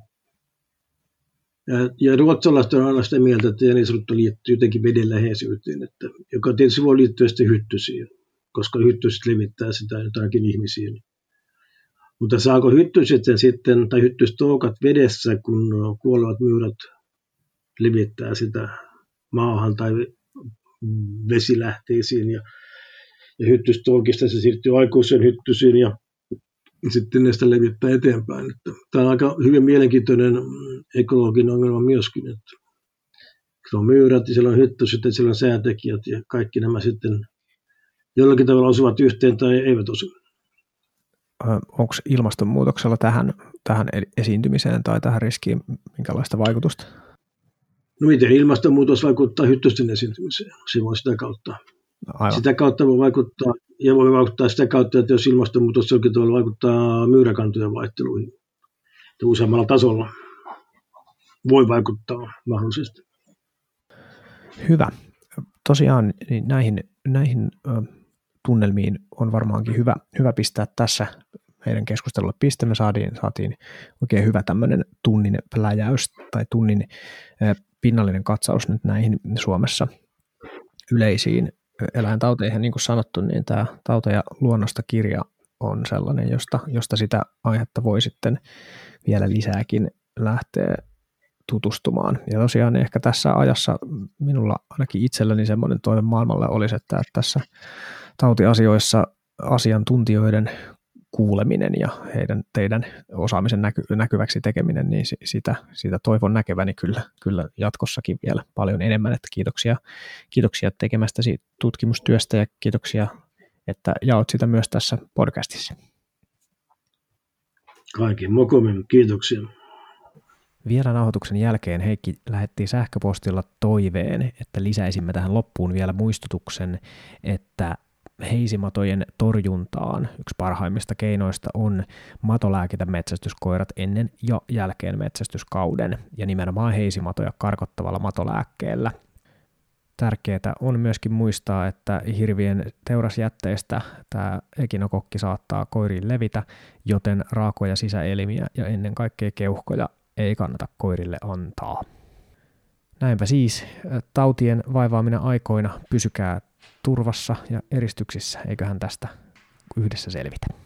Ja, ja ruotsalaiset on aina sitä mieltä, että jänisrutto liittyy jotenkin veden läheisyyteen, että, joka tietysti voi liittyä sitten hyttysiin, koska hyttyset levittää sitä jotakin ihmisiin. Mutta saako hyttyset sitten, tai hyttystoukat vedessä, kun kuolevat myyrät levittää sitä maahan tai vesilähteisiin ja ja hyttystoukista se siirtyy aikuisen hyttysiin ja sitten ne sitä levittää eteenpäin. Että tämä on aika hyvin mielenkiintoinen ekologinen ongelma myöskin, että se on myyrät ja siellä on hyttyset ja siellä on säätekijät ja kaikki nämä sitten jollakin tavalla osuvat yhteen tai eivät osu. Onko ilmastonmuutoksella tähän, tähän esiintymiseen tai tähän riskiin minkälaista vaikutusta? No miten ilmastonmuutos vaikuttaa hyttysten esiintymiseen? Se voi sitä kautta Aivan. Sitä kautta voi vaikuttaa, ja voi vaikuttaa sitä kautta, että jos ilmastonmuutos jollakin tavalla vaikuttaa myyräkantojen vaihteluihin useammalla tasolla, voi vaikuttaa mahdollisesti. Hyvä. Tosiaan niin näihin, näihin tunnelmiin on varmaankin hyvä, hyvä pistää tässä meidän keskustelulle piste. Me saatiin, saatiin oikein hyvä tämmöinen tunnin pläjäys tai tunnin pinnallinen katsaus nyt näihin Suomessa yleisiin eläintauteihin, niin kuin sanottu, niin tämä Tauta ja luonnosta kirja on sellainen, josta, josta sitä aihetta voi sitten vielä lisääkin lähteä tutustumaan. Ja tosiaan ehkä tässä ajassa minulla ainakin itselläni semmoinen toive maailmalle olisi, että tässä tautiasioissa asiantuntijoiden kuuleminen ja heidän, teidän osaamisen näky, näkyväksi tekeminen, niin sitä, sitä toivon näkeväni kyllä, kyllä jatkossakin vielä paljon enemmän. Että kiitoksia, kiitoksia tekemästäsi tutkimustyöstä ja kiitoksia, että jaot sitä myös tässä podcastissa. Kaikin mokomin, kiitoksia. Vielä nauhoituksen jälkeen Heikki lähetti sähköpostilla toiveen, että lisäisimme tähän loppuun vielä muistutuksen, että heisimatojen torjuntaan yksi parhaimmista keinoista on matolääkitä metsästyskoirat ennen ja jälkeen metsästyskauden ja nimenomaan heisimatoja karkottavalla matolääkkeellä. Tärkeää on myöskin muistaa, että hirvien teurasjätteistä tämä ekinokokki saattaa koiriin levitä, joten raakoja sisäelimiä ja ennen kaikkea keuhkoja ei kannata koirille antaa. Näinpä siis, tautien vaivaaminen aikoina pysykää turvassa ja eristyksissä, eiköhän tästä yhdessä selvitä.